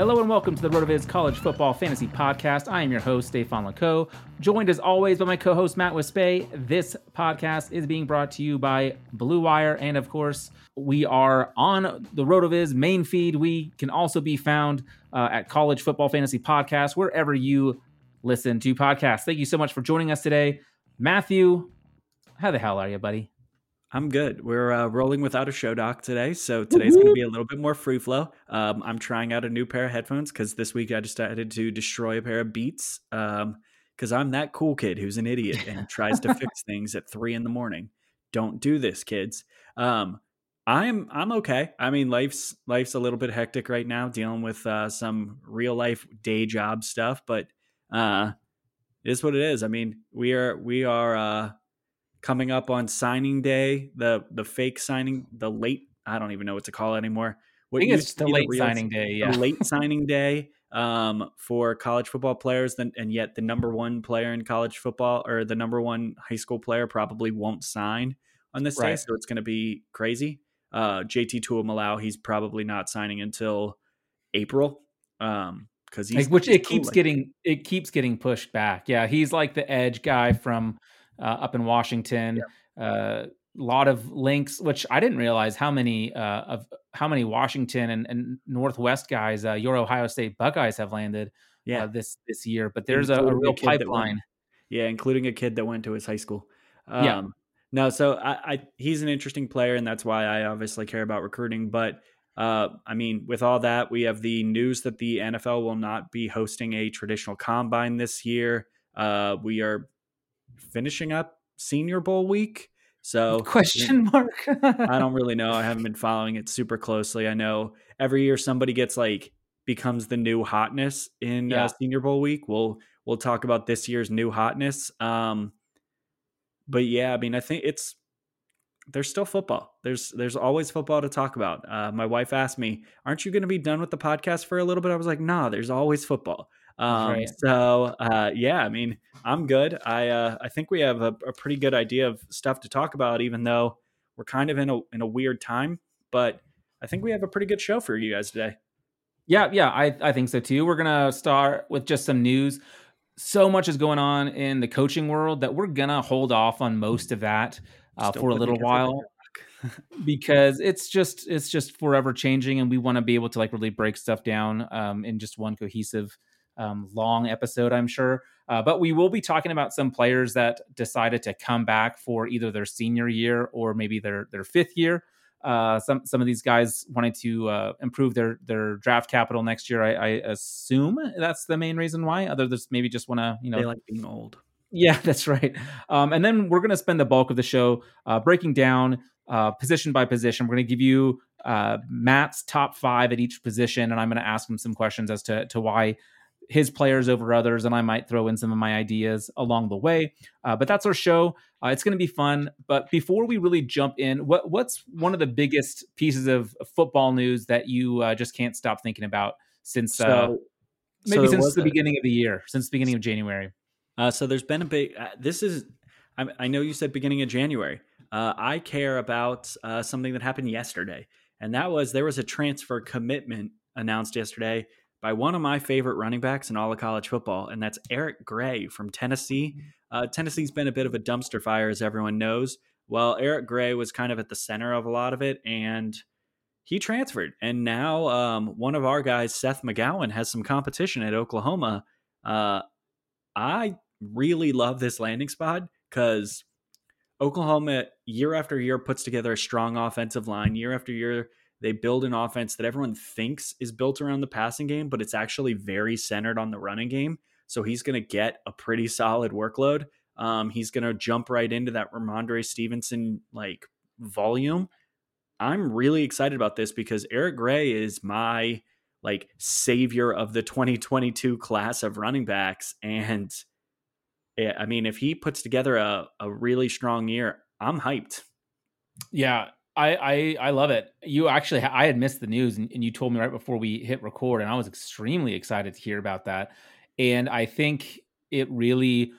Hello and welcome to the RotoViz College Football Fantasy Podcast. I am your host, Stefan Laco, joined as always by my co-host Matt Wispay. This podcast is being brought to you by Blue Wire, and of course, we are on the RotoViz main feed. We can also be found uh, at College Football Fantasy Podcast wherever you listen to podcasts. Thank you so much for joining us today, Matthew. How the hell are you, buddy? I'm good. We're uh, rolling without a show doc today, so today's going to be a little bit more free flow. Um, I'm trying out a new pair of headphones because this week I decided to destroy a pair of Beats because um, I'm that cool kid who's an idiot and tries to fix things at three in the morning. Don't do this, kids. Um, I'm I'm okay. I mean, life's life's a little bit hectic right now, dealing with uh, some real life day job stuff, but uh, it is what it is. I mean, we are we are. Coming up on signing day, the the fake signing, the late I don't even know what to call it anymore. What I think it's the late signing day, yeah. late signing day um, for college football players, then and yet the number one player in college football or the number one high school player probably won't sign on this right. day, so it's going to be crazy. Uh, JT Tuimoloau, he's probably not signing until April. Um, because he's like, which it keeps like, getting it keeps getting pushed back. Yeah, he's like the edge guy from uh, up in Washington. A uh, lot of links, which I didn't realize how many uh, of how many Washington and, and Northwest guys, uh, your Ohio State Buckeyes have landed. Uh, yeah, this this year. But there's a, a, real pipeline. yeah, including a kid that went to his high school. Um, yeah. No, so I, I, he's an interesting player, and that's why I obviously care about recruiting. But uh, I mean, with all that, we have the news that the NFL will not be hosting a traditional combine this year. Uh, we are finishing up Senior Bowl week. So question mark. I don't really know. I haven't been following it super closely. I know every year somebody gets like becomes the new hotness in uh, yeah. uh, Senior Bowl week. We'll we'll talk about this year's new hotness. Um, but yeah, I mean, I think it's there's still football. There's there's always football to talk about. Uh, my wife asked me, "Aren't you going to be done with the podcast for a little bit?" I was like, "Nah, there's always football." Um, right. So uh, yeah, I mean, I'm good. I uh, I think we have a, a, pretty good idea of stuff to talk about, even though we're kind of in a in a weird time. But I think we have a pretty good show for you guys today. Yeah, yeah, I I think so too. We're gonna start with just some news. So much is going on in the coaching world that we're gonna hold off on most of that uh, for a little while because it's just it's just forever changing, and we want to be able to like really break stuff down um, in just one cohesive um, long episode, I'm sure. Uh, but we will be talking about some players that decided to come back for either their senior year or maybe their their fifth year. Uh, some some of these guys wanted to uh, improve their their draft capital next year. I, I, assume that's the main reason why. Other Others maybe just want to you know they like being old. Yeah, that's right. Um, and then we're going to spend the bulk of the show uh, breaking down uh, position by position. We're going to give you uh, Matt's top five at each position, and I'm going to ask him some questions as to to why his players over others, and I might throw in some of my ideas along the way. Uh, but that's our show. Uh, it's going to be fun. But before we really jump in, what what's one of the biggest pieces of football news that you uh, just can't stop thinking about since so, uh, maybe so since the a, beginning of the year, since the beginning of January? Uh, so there's been a big. Uh, this is. I, I, know you said beginning of January. I care about something that happened yesterday, and that was there was a transfer commitment announced yesterday by one of my favorite running backs in all of college football, and that's Eric Gray from Tennessee. Mm-hmm. Uh, Tennessee's been a bit of a dumpster fire, as everyone knows. Well, Eric Gray was kind of at the center of a lot of it, and he transferred. And now um, one of our guys, Seth McGowan, has some competition at Oklahoma. Uh, I really love this landing spot because Oklahoma, year after year, puts together a strong offensive line. Year after year, they build an offense that everyone thinks is built around the passing game, but it's actually very centered on the running game. So he's going to get a pretty solid workload. Um, he's going to jump right into that Rhamondre Stevenson like volume. I'm really excited about this because Eric Gray is my like savior of the 2022 class of running backs. And eh, I mean, if he puts together a, a really strong year, I'm hyped. Yeah, I, I, I love it. You actually, I had missed the news, and, and, you told me right before we hit record, and I was extremely excited to hear about that. And I think it really,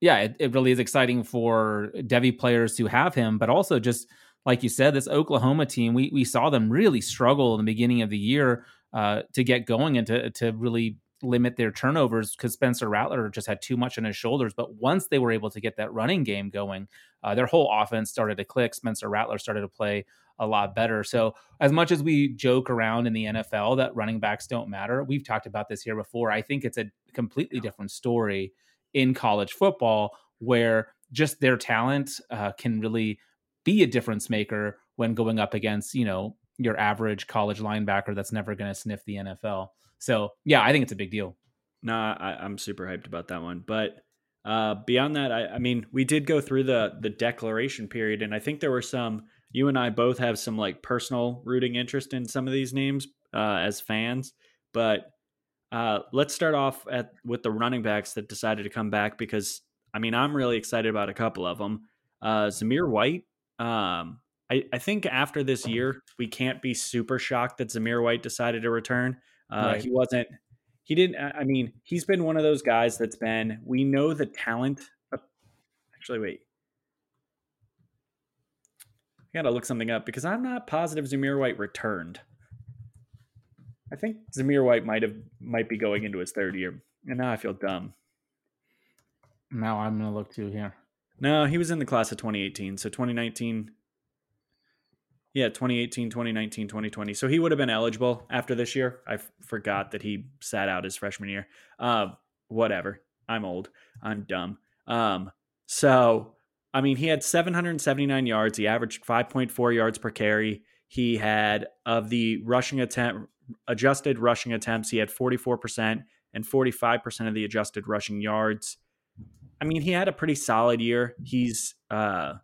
yeah, it, it really is exciting for Devy players to have him, but also just like you said, this Oklahoma team, we we saw them really struggle in the beginning of the year uh, to get going and to to really limit their turnovers because Spencer Rattler just had too much on his shoulders. But once they were able to get that running game going, uh, their whole offense started to click. Spencer Rattler started to play a lot better. So, as much as we joke around in the NFL that running backs don't matter, we've talked about this here before. I think it's a completely different story in college football where just their talent uh, can really be a difference maker when going up against, you know, your average college linebacker that's never going to sniff the NFL. So yeah, I think it's a big deal. No, I, am super hyped about that one. But uh, beyond that, I, I, mean, we did go through the the declaration period, and I think there were some. You and I both have some like personal rooting interest in some of these names uh, as fans. But uh, let's start off at with the running backs that decided to come back because I mean I'm really excited about a couple of them. Uh, Zamir White. Um, I, I think after this year, we can't be super shocked that Zamir White decided to return. Uh, right. He wasn't. He didn't. I mean, he's been one of those guys that's been. We know the talent. actually, wait. I gotta look something up because I'm not positive Zamir White returned. I think Zamir White might have might be going into his third year, and now I feel dumb. Now I'm gonna look too here. No, he was in the class of 2018, so 2019 yeah, 2018, 2019, 2020. So he would have been eligible after this year. I f- forgot that he sat out his freshman year. Uh, whatever. I'm old. I'm dumb. Um, so, I mean, he had 779 yards. He averaged 5.4 yards per carry. He had, of the rushing attempt, adjusted rushing attempts, he had 44% and 45% of the adjusted rushing yards. I mean, he had a pretty solid year. He's, uh,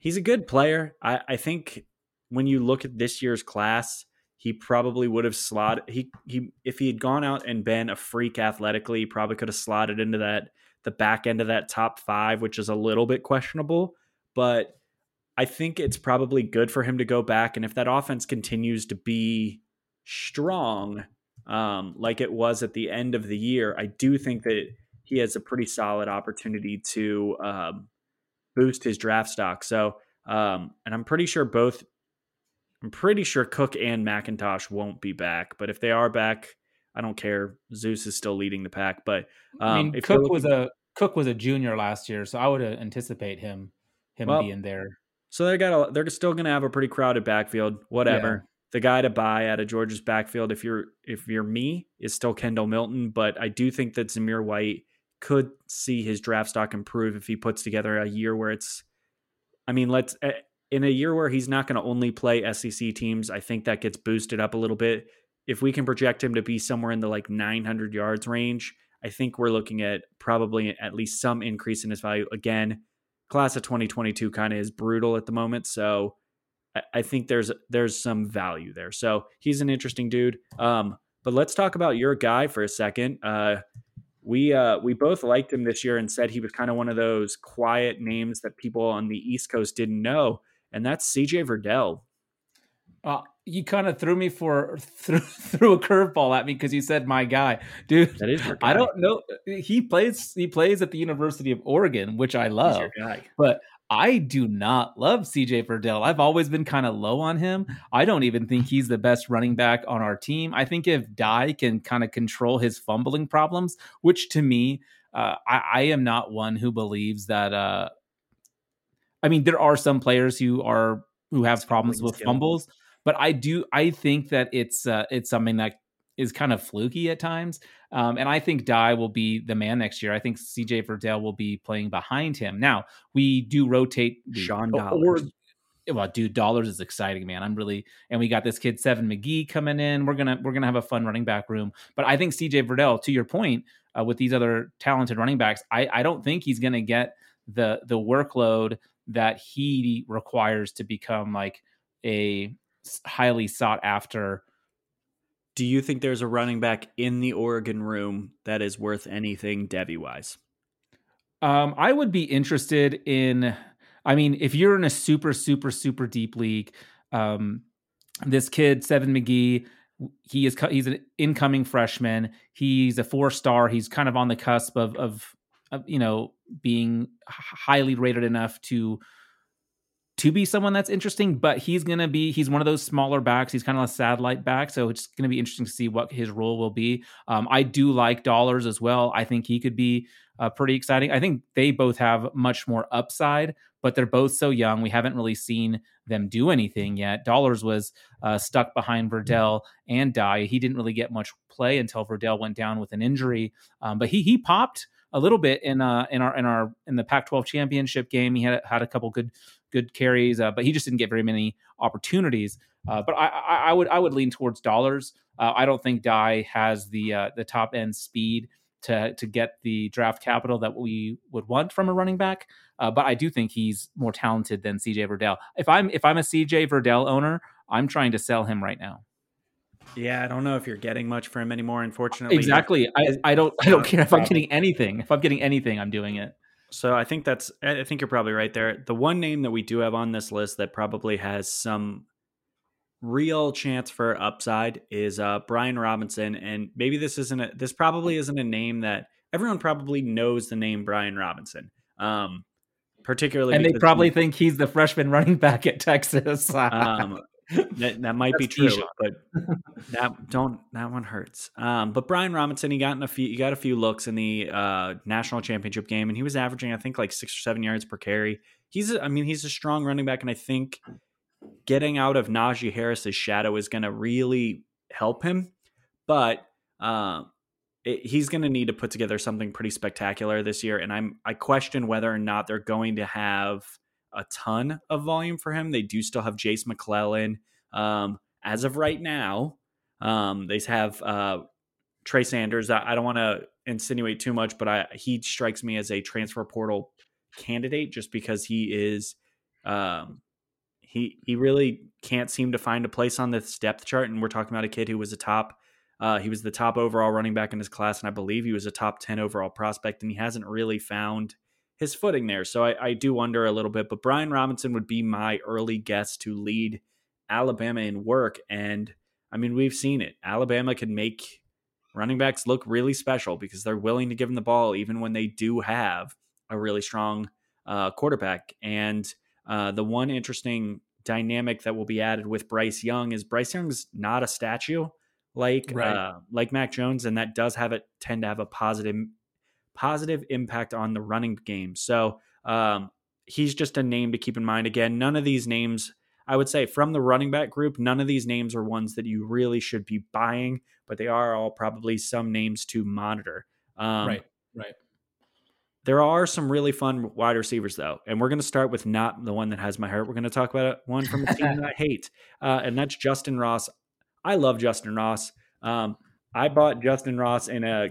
he's a good player. I, I think when you look at this year's class, he probably would have slotted he he if he had gone out and been a freak athletically, he probably could have slotted into that the back end of that top five, which is a little bit questionable. But I think it's probably good for him to go back. And if that offense continues to be strong, um, like it was at the end of the year, I do think that he has a pretty solid opportunity to um, boost his draft stock. So, um, and I'm pretty sure both, I'm pretty sure Cook and McIntosh won't be back. But if they are back, I don't care. Zeus is still leading the pack. But um, I mean, Cook looking, was a Cook was a junior last year, so I would anticipate him him well, being there. So they got a, they're still going to have a pretty crowded backfield. Whatever. Yeah. The guy to buy out of Georgia's backfield, if you're if you're me, is still Kendall Milton. But I do think that Zamir White could see his draft stock improve if he puts together a year where it's I mean, let's eh, in a year where he's not going to only play SEC teams, I think that gets boosted up a little bit. If we can project him to be somewhere in the like 900 yards range, I think we're looking at probably at least some increase in his value. Again, class of 2022 kind of is brutal at the moment, so I think there's there's some value there. So he's an interesting dude. Um, but let's talk about your guy for a second. Uh, we uh, we both liked him this year and said he was kind of one of those quiet names that people on the East Coast didn't know, and that's CJ Verdell. Uh, you kind of threw me for threw, threw a curveball at me because you said my guy, dude. That is. I don't know. He plays he plays at the University of Oregon, which I love. But I do not love CJ Verdell. I've always been kind of low on him. I don't even think he's the best running back on our team. I think if Dye can kind of control his fumbling problems, which to me, uh, I, I, am not one who believes that. Uh, I mean, there are some players who are who have problems with fumbles, but I do. I think that it's uh, it's something that is kind of fluky at times. Um, and I think Dye will be the man next year. I think CJ Verdell will be playing behind him. Now we do rotate Sean Dollars. Or, well, dude, dollars is exciting, man. I'm really, and we got this kid Seven McGee coming in. We're gonna we're gonna have a fun running back room. But I think CJ Verdell, to your point, uh, with these other talented running backs, I I don't think he's gonna get the the workload that he requires to become like a highly sought after do you think there's a running back in the Oregon room that is worth anything Devy wise? Um, I would be interested in. I mean, if you're in a super, super, super deep league, um, this kid Seven McGee, he is he's an incoming freshman. He's a four star. He's kind of on the cusp of of, of you know being highly rated enough to to be someone that's interesting, but he's going to be, he's one of those smaller backs. He's kind of a satellite back. So it's going to be interesting to see what his role will be. Um, I do like Dollars as well. I think he could be uh, pretty exciting. I think they both have much more upside, but they're both so young. We haven't really seen them do anything yet. Dollars was uh, stuck behind Verdell and Dye. He didn't really get much play until Verdell went down with an injury, um, but he he popped a little bit in uh in our in our in the Pac-12 championship game. He had had a couple good good carries, uh, but he just didn't get very many opportunities. Uh, but I, I, I, would I would lean towards dollars. Uh, I don't think Dye has the uh, the top end speed to to get the draft capital that we would want from a running back. Uh, but I do think he's more talented than CJ Verdell. If I'm if I'm a CJ Verdell owner, I'm trying to sell him right now. Yeah, I don't know if you're getting much for him anymore. Unfortunately, exactly. I, I don't I don't care if I'm getting anything. If I'm getting anything, I'm doing it. So I think that's I think you're probably right there. The one name that we do have on this list that probably has some real chance for upside is uh, Brian Robinson, and maybe this isn't a, this probably isn't a name that everyone probably knows the name Brian Robinson. Um, particularly, and they probably he, think he's the freshman running back at Texas. um, that, that might be true, but that don't that one hurts. Um, but Brian Robinson, he got in a few, he got a few looks in the uh, national championship game, and he was averaging, I think, like six or seven yards per carry. He's, a, I mean, he's a strong running back, and I think getting out of Najee Harris's shadow is going to really help him. But uh, it, he's going to need to put together something pretty spectacular this year, and I'm I question whether or not they're going to have a ton of volume for him. They do still have Jase McClellan. Um, as of right now, um, they have uh, Trey Sanders. I, I don't want to insinuate too much, but I, he strikes me as a transfer portal candidate just because he is um, he he really can't seem to find a place on this depth chart. And we're talking about a kid who was a top. Uh, he was the top overall running back in his class, and I believe he was a top 10 overall prospect, and he hasn't really found his footing there. So I, I do wonder a little bit, but Brian Robinson would be my early guess to lead Alabama in work. And I mean, we've seen it. Alabama can make running backs look really special because they're willing to give them the ball even when they do have a really strong uh, quarterback. And uh, the one interesting dynamic that will be added with Bryce Young is Bryce Young's not a statue like right. uh, like Mac Jones, and that does have it tend to have a positive positive impact on the running game. So um, he's just a name to keep in mind. Again, none of these names, I would say, from the running back group, none of these names are ones that you really should be buying, but they are all probably some names to monitor. Um, right, right. There are some really fun wide receivers, though, and we're going to start with not the one that has my heart. We're going to talk about one from a team that I hate, uh, and that's Justin Ross. I love Justin Ross. Um, I bought Justin Ross in a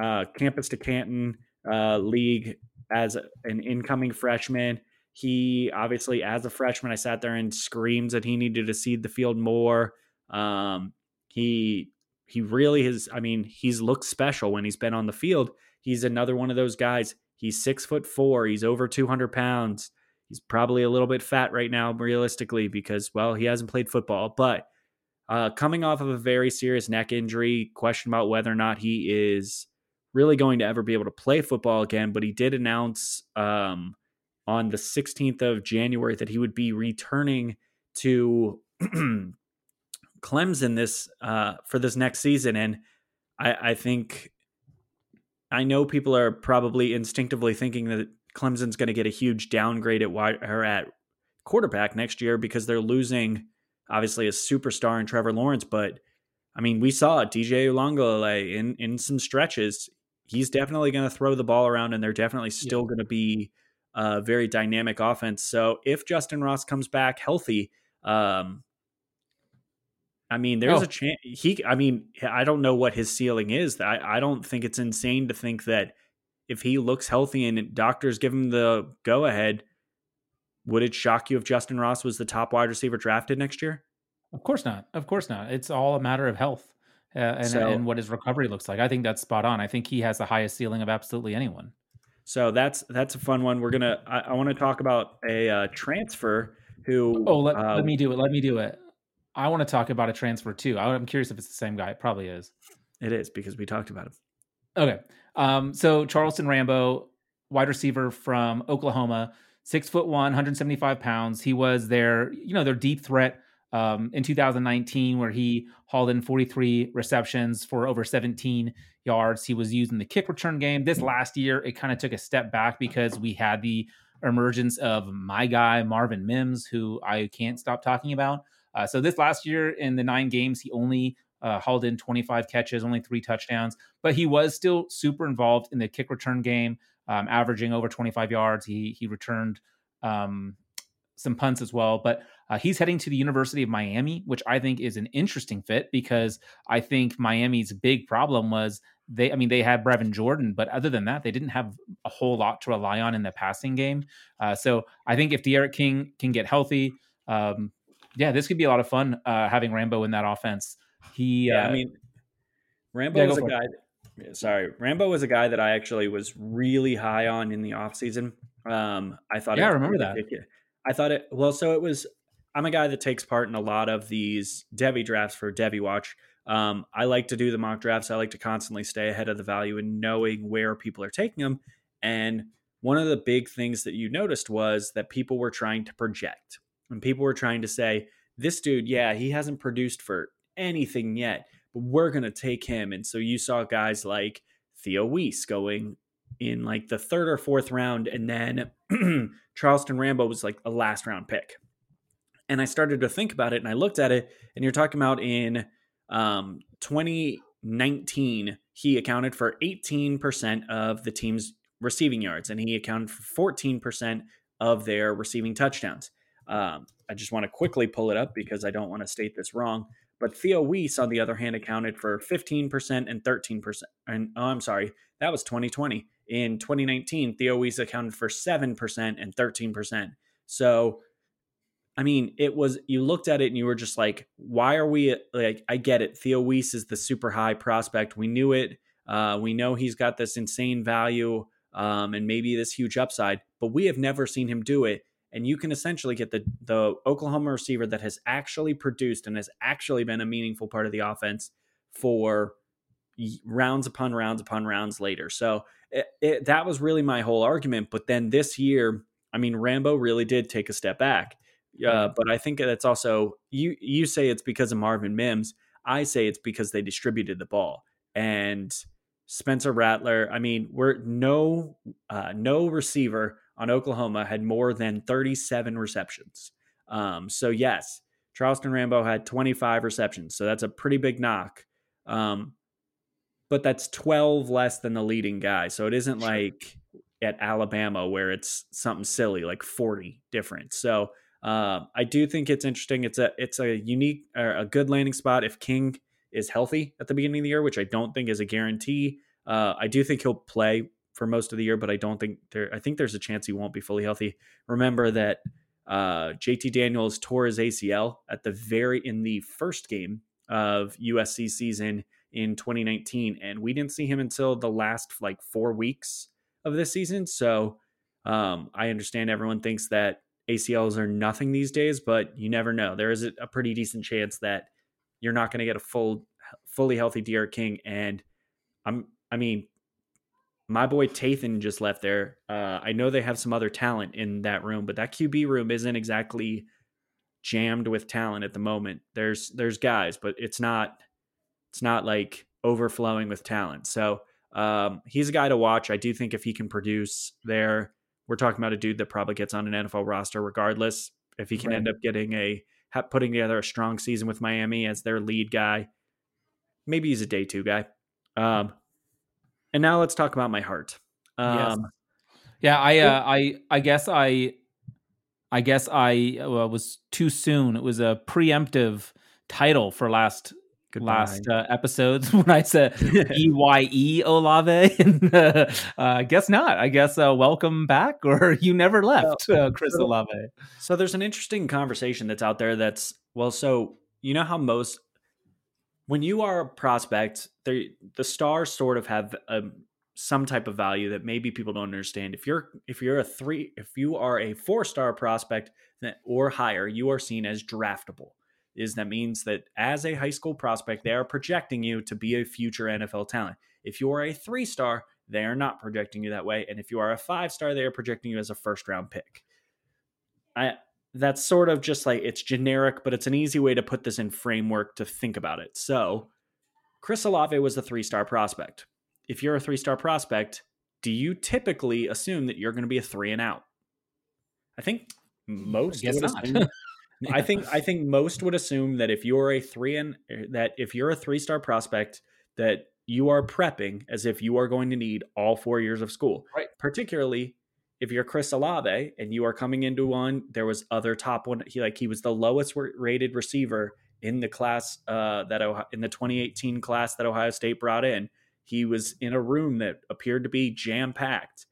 uh, campus to Canton uh, league as an incoming freshman. He obviously, as a freshman, I sat there and screamed that he needed to seed the field more. Um, he he really has. I mean, he's looked special when he's been on the field. He's another one of those guys. He's six foot four. He's over 200 pounds. He's probably a little bit fat right now, realistically, because, well, he hasn't played football. But uh, coming off of a very serious neck injury, question about whether or not he is really going to ever be able to play football again. But he did announce um, on the 16th of January that he would be returning to Clemson this uh, for this next season, and I, I think I know people are probably instinctively thinking that Clemson's going to get a huge downgrade at wide or at quarterback next year because they're losing obviously a superstar in Trevor Lawrence, but I mean, we saw DJ Uiagalelei in in some stretches. He's definitely going to throw the ball around, and they're definitely still yeah. going to be a very dynamic offense. So if Justin Ross comes back healthy, um, I mean, there's oh. a chance he. I mean, I don't know what his ceiling is. I I don't think it's insane to think that if he looks healthy and doctors give him the go ahead, would it shock you if Justin Ross was the top wide receiver drafted next year? Of course not. Of course not. It's all a matter of health uh, and, so, and what his recovery looks like. I think that's spot on. I think he has the highest ceiling of absolutely anyone. So that's that's a fun one. We're gonna. I, I want to talk about a uh, transfer who. Oh, let, uh, let me do it. Let me do it. I want to talk about a transfer too. I'm curious if it's the same guy. It probably is. It is because we talked about him. Okay. Um, so Charleston Rambo, wide receiver from Oklahoma, six foot one, 175 pounds. He was their, you know, their deep threat um, in 2019, where he hauled in 43 receptions for over 17 yards. He was used in the kick return game. This last year, it kind of took a step back because we had the emergence of my guy Marvin Mims, who I can't stop talking about. Uh, so this last year in the nine games, he only uh, hauled in 25 catches, only three touchdowns, but he was still super involved in the kick return game, um, averaging over 25 yards. He he returned um, some punts as well, but uh, he's heading to the University of Miami, which I think is an interesting fit because I think Miami's big problem was they, I mean, they had Brevin Jordan, but other than that, they didn't have a whole lot to rely on in the passing game. Uh, so I think if D'Eriq King can get healthy, um, yeah, this could be a lot of fun uh, having Rambo in that offense. He, yeah, uh, I mean, Rambo yeah, was a guy. It. Sorry, Rambo was a guy that I actually was really high on in the offseason. Um, I thought, yeah, I remember that. I thought it well. So it was. I'm a guy that takes part in a lot of these Devy drafts for Devy Watch. Um, I like to do the mock drafts. I like to constantly stay ahead of the value and knowing where people are taking them. And one of the big things that you noticed was that people were trying to project and people were trying to say, this dude, yeah, he hasn't produced for anything yet, but we're going to take him. And so you saw guys like Theo Wease going in like the third or fourth round, and then Charleston Rambo was like a last round pick. And I started to think about it and I looked at it, and you're talking about in um, 2019, he accounted for 18% of the team's receiving yards, and he accounted for 14% of their receiving touchdowns. Um, I just want to quickly pull it up because I don't want to state this wrong. But Theo Wease, on the other hand, accounted for 15% and 13%. And oh, I'm sorry, that was 2020. In 2019, Theo accounted for 7% and 13%. So, I mean, it was, you looked at it and you were just like, why are we, like, I get it. Theo is the super high prospect. We knew it. Uh, we know he's got this insane value um, and maybe this huge upside, but we have never seen him do it and you can essentially get the the Oklahoma receiver that has actually produced and has actually been a meaningful part of the offense for rounds upon rounds upon rounds later. So it, it, that was really my whole argument. But then this year, I mean, Rambo really did take a step back. Uh, but I think that's also you. You say it's because of Marvin Mims. I say it's because they distributed the ball and Spencer Rattler. I mean, we're no uh, no receiver on Oklahoma had more than 37 receptions. Um, so, yes, Charleston Rambo had 25 receptions. So that's a pretty big knock. Um, but that's 12 less than the leading guy. So it isn't like at Alabama where it's something silly like 40 different. So uh, I do think it's interesting. It's a it's a unique or a good landing spot if King is healthy at the beginning of the year, which I don't think is a guarantee. Uh, I do think he'll play for most of the year, but I don't think there. I think there's a chance he won't be fully healthy. Remember that uh, JT Daniels tore his ACL at the very in the first game of USC season in 2019, and we didn't see him until the last like four weeks of this season. So um, I understand everyone thinks that ACLs are nothing these days, but you never know. There is a pretty decent chance that you're not going to get a full, fully healthy D'Eriq King. And I'm, I mean, my boy Tathan just left there. Uh, I know they have some other talent in that room, but that QB room isn't exactly jammed with talent at the moment. There's there's guys, but it's not it's not like overflowing with talent. So um, he's a guy to watch. I do think if he can produce there, we're talking about a dude that probably gets on an NFL roster regardless. If he can right. end up getting a putting together a strong season with Miami as their lead guy, maybe he's a day two guy. Um, and now let's talk about my heart. Um, yes. Yeah, I, uh, I, I guess I, I guess I uh, was too soon. It was a preemptive title for last Goodbye. last uh, episodes when I said E Y E Olave, and uh, uh, guess not. I guess uh, welcome back, or you never left, uh, Chris so, Olave. So there's an interesting conversation that's out there. That's well, so you know how most when you are a prospect, the stars sort of have a, um, some type of value that maybe people don't understand. If you're if you're a three, if you are a four star prospect or higher, you are seen as draftable is that means that as a high school prospect, they are projecting you to be a future NFL talent. If you are a three star, they are not projecting you that way. And if you are a five star, they are projecting you as a first round pick. I that's sort of just like it's generic, but it's an easy way to put this in framework to think about it. So Chris Olave was a three star prospect. If you're a three star prospect, do you typically assume that you're going to be a three and out? I think mm, most I guess I think I think most would assume that if you're a three and that if you're a three star prospect, that you are prepping as if you are going to need all four years of school. Right. Particularly if you're Chris Olave and you are coming into one, there was other top one. He like he was the lowest rated receiver in the class uh, that Ohio, in the 2018 class that Ohio State brought in. He was in a room that appeared to be jam packed,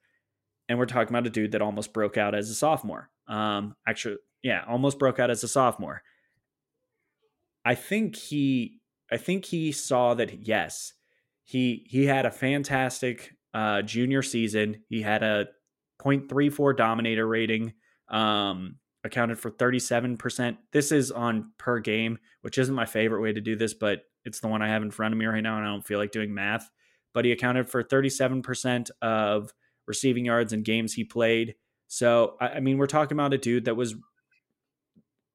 and we're talking about a dude that almost broke out as a sophomore. Um, actually, yeah, almost broke out as a sophomore. I think he I think he saw that yes, he he had a fantastic uh, junior season. He had a 0.34 dominator rating, um, accounted for 37%. This is on per game, which isn't my favorite way to do this, but it's the one I have in front of me right now, and I don't feel like doing math. But he accounted for 37% of receiving yards in games he played. So, I, I mean, we're talking about a dude that was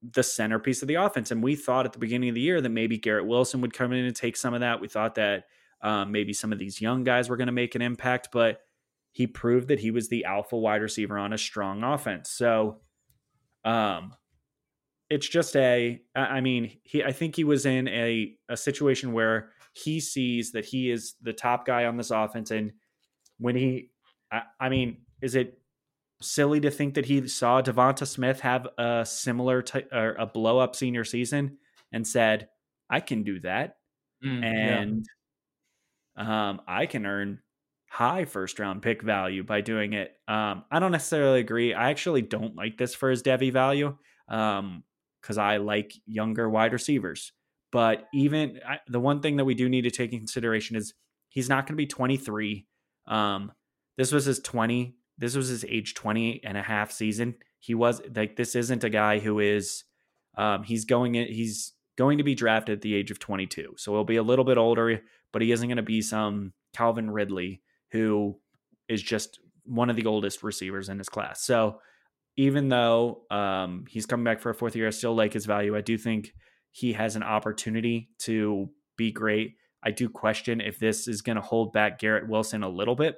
the centerpiece of the offense. And we thought at the beginning of the year that maybe Garrett Wilson would come in and take some of that. We thought that um, maybe some of these young guys were going to make an impact, but he proved that he was the alpha wide receiver on a strong offense. So, um, it's just a, I mean, he, I think he was in a, a situation where he sees that he is the top guy on this offense. And when he, I, I mean, is it silly to think that he saw Devonta Smith have a similar t- or a blow up senior season and said, "I can do that," mm, and yeah. um, I can earn high first round pick value by doing it. Um, I don't necessarily agree. I actually don't like this for his Devy value because um, I like younger wide receivers. But even I, the one thing that we do need to take in consideration is he's not going to be 23. Um, this was his 20 this was his age 20 and a half season. He was like this isn't a guy who is um, he's going in, he's going to be drafted at the age of 22. So he'll be a little bit older, but he isn't going to be some Calvin Ridley who is just one of the oldest receivers in his class. So even though um, he's coming back for a fourth year, I still like his value. I do think he has an opportunity to be great. I do question if this is going to hold back Garrett Wilson a little bit.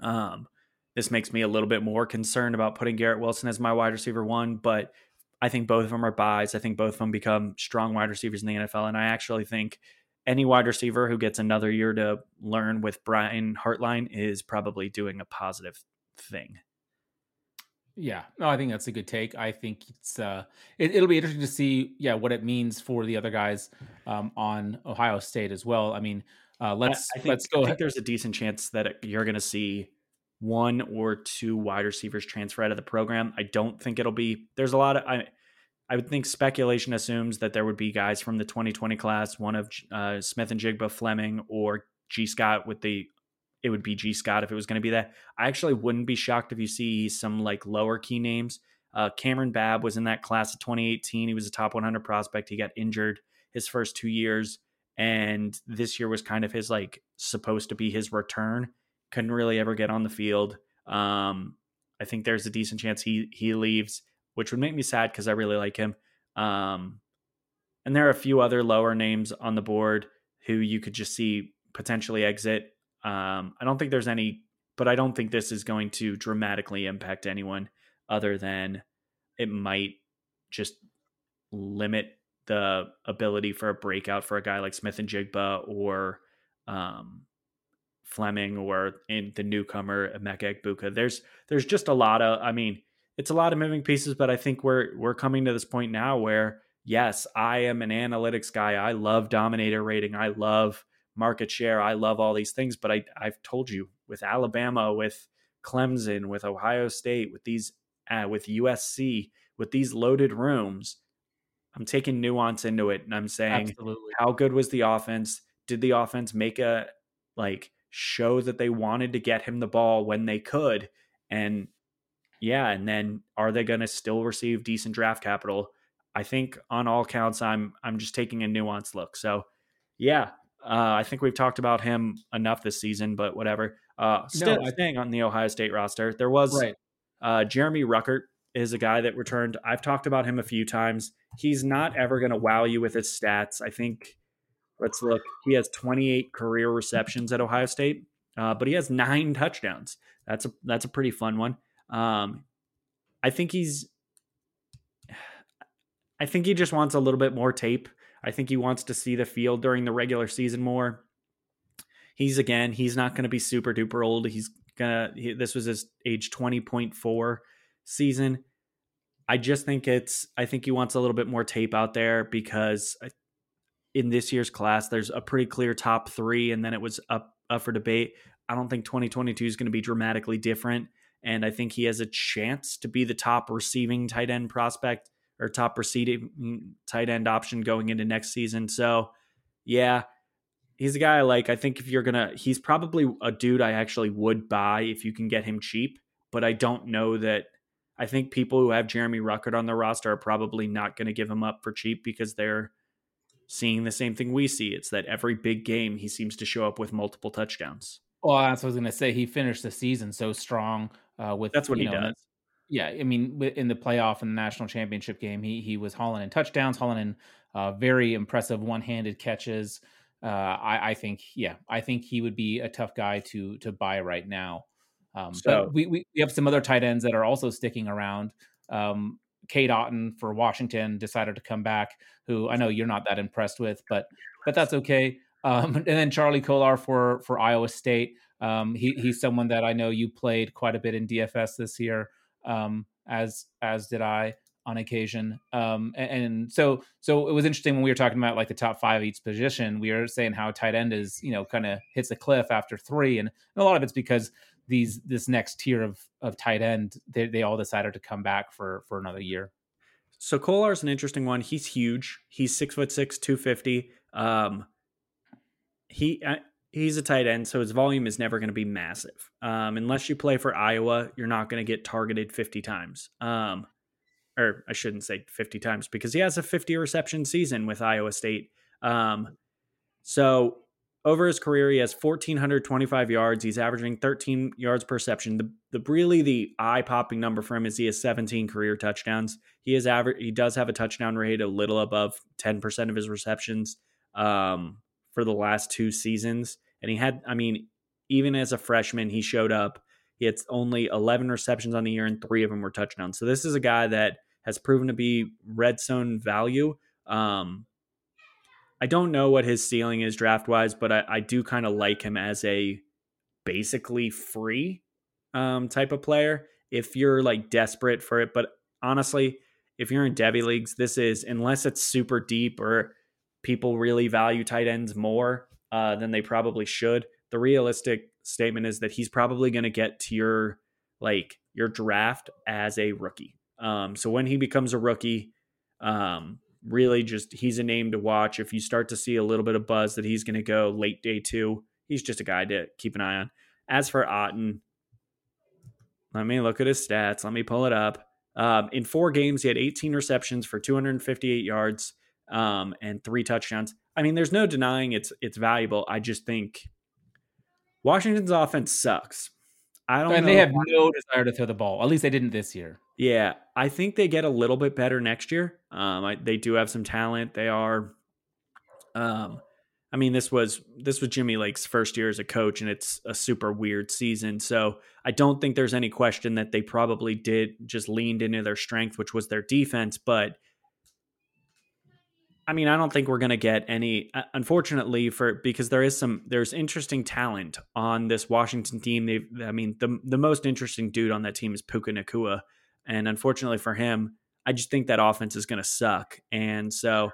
Um, this makes me a little bit more concerned about putting Garrett Wilson as my wide receiver one, but I think both of them are buys. I think both of them become strong wide receivers in the NFL. And I actually think any wide receiver who gets another year to learn with Brian Hartline is probably doing a positive thing. Yeah, no, I think that's a good take. I think it's uh, it, will be interesting to see, yeah, what it means for the other guys um, on Ohio State as well. I mean, uh, let's I, I think, let's go. I think there's a decent chance that you're going to see one or two wide receivers transfer out of the program. I don't think it'll be. There's a lot of. I, I would think speculation assumes that there would be guys from the 2020 class, one of uh, Smith-Njigba, Fleming, or Gee Scott with the it would be Gee Scott if it was going to be that. I actually wouldn't be shocked if you see some like lower key names. Uh, Kamryn Babb was in that class of 2018. He was a top 100 prospect. He got injured his first two years, and this year was kind of his like supposed to be his return. Couldn't really ever get on the field. Um, I think there's a decent chance he he leaves, which would make me sad because I really like him. Um, and there are a few other lower names on the board who you could just see potentially exit. Um, I don't think there's any, but I don't think this is going to dramatically impact anyone other than it might just limit the ability for a breakout for a guy like Smith-Njigba or um, Fleming or in the newcomer Emeka Egbuka. There's there's just a lot of I mean, it's a lot of moving pieces, but I think we're we're coming to this point now where yes, I am an analytics guy. I love dominator rating. I love market share. I love all these things, but I I've told you with Alabama, with Clemson, with Ohio State, with these uh, with USC, with these loaded rooms, I'm taking nuance into it and I'm saying Absolutely. how good was the offense? Did the offense make a like show that they wanted to get him the ball when they could? And yeah, and then are they going to still receive decent draft capital? I think on all counts, I'm I'm just taking a nuanced look. So yeah, uh, I think we've talked about him enough this season, but whatever. Uh, still no, I, staying on the Ohio State roster, there was right. uh, Jeremy Ruckert is a guy that returned. I've talked about him a few times. He's not ever going to wow you with his stats. I think Let's look. He has 28 career receptions at Ohio State, uh, but he has nine touchdowns. That's a that's a pretty fun one. Um, I think he's. I think he just wants a little bit more tape. I think he wants to see the field during the regular season more. He's again, he's not going to be super duper old. He's gonna. He, this was his age 20.4 season. I just think it's. I think he wants a little bit more tape out there because in this year's class, there's a pretty clear top three, and then it was up up for debate. I don't think 2022 is going to be dramatically different, and I think he has a chance to be the top receiving tight end prospect or top receiving tight end option going into next season. So, yeah, he's a guy I like. I think if you're gonna, he's probably a dude I actually would buy if you can get him cheap. But I don't know that. I think people who have Jeremy Ruckert on their roster are probably not going to give him up for cheap because they're seeing the same thing we see. It's that every big game he seems to show up with multiple touchdowns. Well, that's what I was going to say. He finished the season so strong uh, with that's what he know, does. Yeah, I mean, in the playoff and the national championship game, he he was hauling in touchdowns, hauling in uh, very impressive one-handed catches. Uh, I, I, think, yeah, I think he would be a tough guy to to buy right now. Um, so, but we, we have some other tight ends that are also sticking around. Um, Cade Otton for Washington decided to come back, who I know you're not that impressed with, but but that's okay. Um, and then Charlie Kolar for for Iowa State. Um, he, he's someone that I know you played quite a bit in DFS this year, um, as as did I on occasion. Um, and, and, so so it was interesting when we were talking about like the top five each position. We were saying how tight end is you know kind of hits a cliff after three, and a lot of it's because these this next tier of of tight end they, they all decided to come back for for another year so Kolar's an interesting one. He's huge. He's six foot six, two fifty. Um, he uh, he's a tight end, so his volume is never going to be massive. Um, unless you play for Iowa, you're not going to get targeted fifty times. Um, or I shouldn't say fifty times because he has a fifty reception season with Iowa State. Um, so over his career, he has 1,425 yards. He's averaging 13 yards per reception. The, the really the eye popping number for him is he has 17 career touchdowns. He is average. He does have a touchdown rate a little above 10% of his receptions um, for the last two seasons. And he had, I mean, even as a freshman, he showed up. He had only 11 receptions on the year, and three of them were touchdowns. So this is a guy that has proven to be red zone value. Um, I don't know what his ceiling is draft wise, but I, I do kind of like him as a basically free um, type of player if you're like desperate for it. But honestly, if you're in Devy leagues, this is unless it's super deep or people really value tight ends more uh, than they probably should. The realistic statement is that he's probably going to get to your like your draft as a rookie. Um, so when he becomes a rookie, Um, really, just he's a name to watch. If you start to see a little bit of buzz that he's going to go late day two, he's just a guy to keep an eye on. As for Otton, let me look at his stats. Let me pull it up. Um, in four games, he had 18 receptions for 258 yards um, and three touchdowns. I mean, there's no denying it's it's valuable. I just think Washington's offense sucks. I don't. And know they have no desire to throw the ball. At least they didn't this year. Yeah, I think they get a little bit better next year. Um, I, they do have some talent. They are. Um, I mean, this was this was Jimmy Lake's first year as a coach, and it's a super weird season. So I don't think there's any question that they probably did just leaned into their strength, which was their defense. But I mean, I don't think we're going to get any. uh, Unfortunately, for because there is some there's interesting talent on this Washington team. They, I mean, the the most interesting dude on that team is Puka Nacua, and unfortunately for him, I just think that offense is going to suck. And so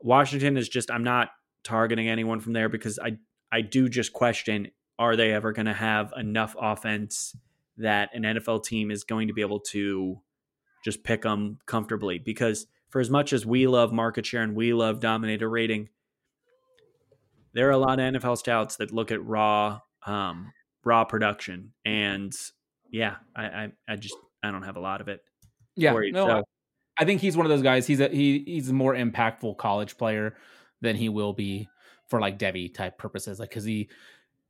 Washington is just I'm not targeting anyone from there because I I do just question are they ever going to have enough offense that an NFL team is going to be able to just pick them comfortably because for as much as we love market share and we love dominator rating, there are a lot of NFL scouts that look at raw um, raw production, and yeah, I, I, I just I don't have a lot of it. Yeah, you. no, So- I, think he's one of those guys. He's a he he's a more impactful college player than he will be for like Devy type purposes. Like because he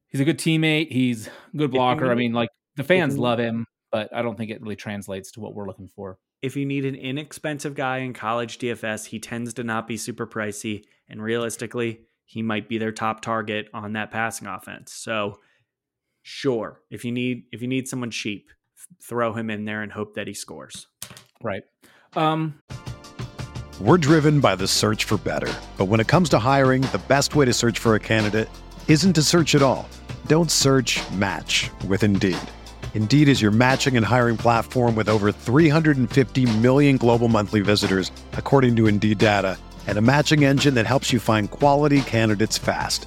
he's a good teammate. He's a good blocker. I mean, like the fans love him, but I don't think it really translates to what we're looking for. if you need an inexpensive guy in college DFS, he tends to not be super pricey. And realistically, he might be their top target on that passing offense. So sure, if you need if you need someone cheap, throw him in there and hope that he scores. Right. Um. We're driven by the search for better. But when it comes to hiring, the best way to search for a candidate isn't to search at all. Don't search match with Indeed. Indeed is your matching and hiring platform with over 350 million global monthly visitors, according to Indeed data, and a matching engine that helps you find quality candidates fast.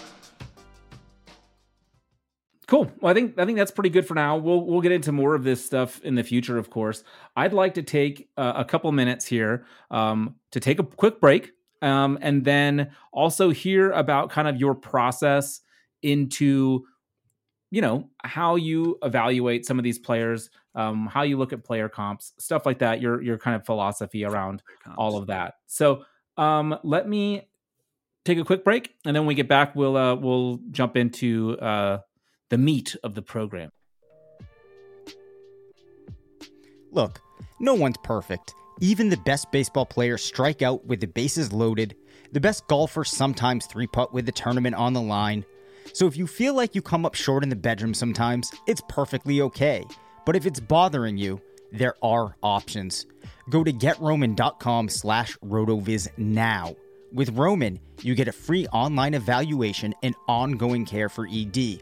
Cool. Well, I think I think that's pretty good for now. We'll we'll get into more of this stuff in the future, of course. I'd like to take uh, a couple minutes here um, to take a quick break, um, and then also hear about kind of your process into, you know, how you evaluate some of these players, um, how you look at player comps, stuff like that. Your your kind of philosophy around all of that. So um, let me take a quick break, and then when we get back, we'll uh, we'll jump into uh, the meat of the program. Look, no one's perfect. Even the best baseball players strike out with the bases loaded. The best golfers sometimes three putt with the tournament on the line. So if you feel like you come up short in the bedroom sometimes, it's perfectly okay. But if it's bothering you, there are options. Go to getroman.com slash rotoviz now. With Roman, you get a free online evaluation and ongoing care for ED,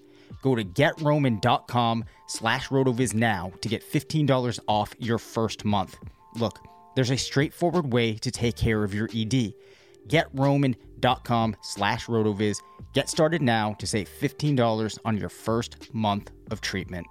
Go to GetRoman.com slash RotoViz now to get $15 off your first month. Look, there's a straightforward way to take care of your ED. GetRoman.com slash RotoViz. Get started now to save $15 on your first month of treatment.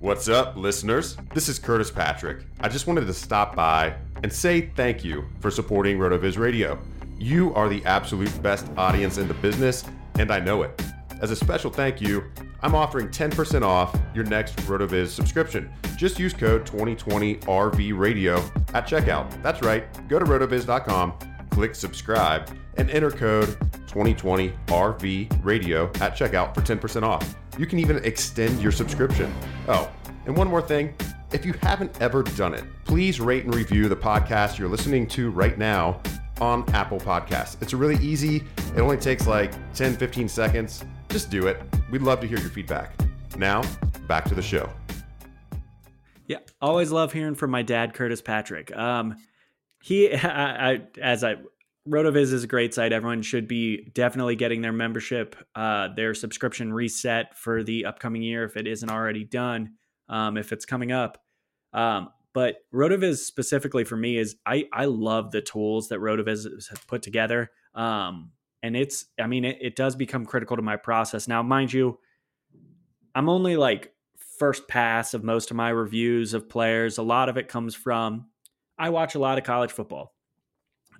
What's up, listeners? This is Curtis Patrick. I just wanted to stop by and say thank you for supporting RotoViz Radio. You are the absolute best audience in the business, and I know it. As a special thank you, I'm offering 10% off your next RotoViz subscription. Just use code 2020RV Radio at checkout. That's right. Go to rotoviz.com, click subscribe, and enter code 2020RV Radio at checkout for 10% off. You can even extend your subscription. Oh, and one more thing. If you haven't ever done it, please rate and review the podcast you're listening to right now on Apple Podcasts. It's really easy. It only takes like 10, 15 seconds. Just do it. We'd love to hear your feedback. Now, back to the show. Yeah, always love hearing from my dad, Curtis Patrick. Um, he, I, I, as I Rotoviz is a great site. Everyone should be definitely getting their membership, uh, their subscription reset for the upcoming year if it isn't already done, um, if it's coming up. Um, but Rotoviz specifically for me is I I love the tools that Rotoviz has put together. Um, and it's I mean it, it does become critical to my process. Now, mind you, I'm only like first pass of most of my reviews of players. A lot of it comes from I watch a lot of college football.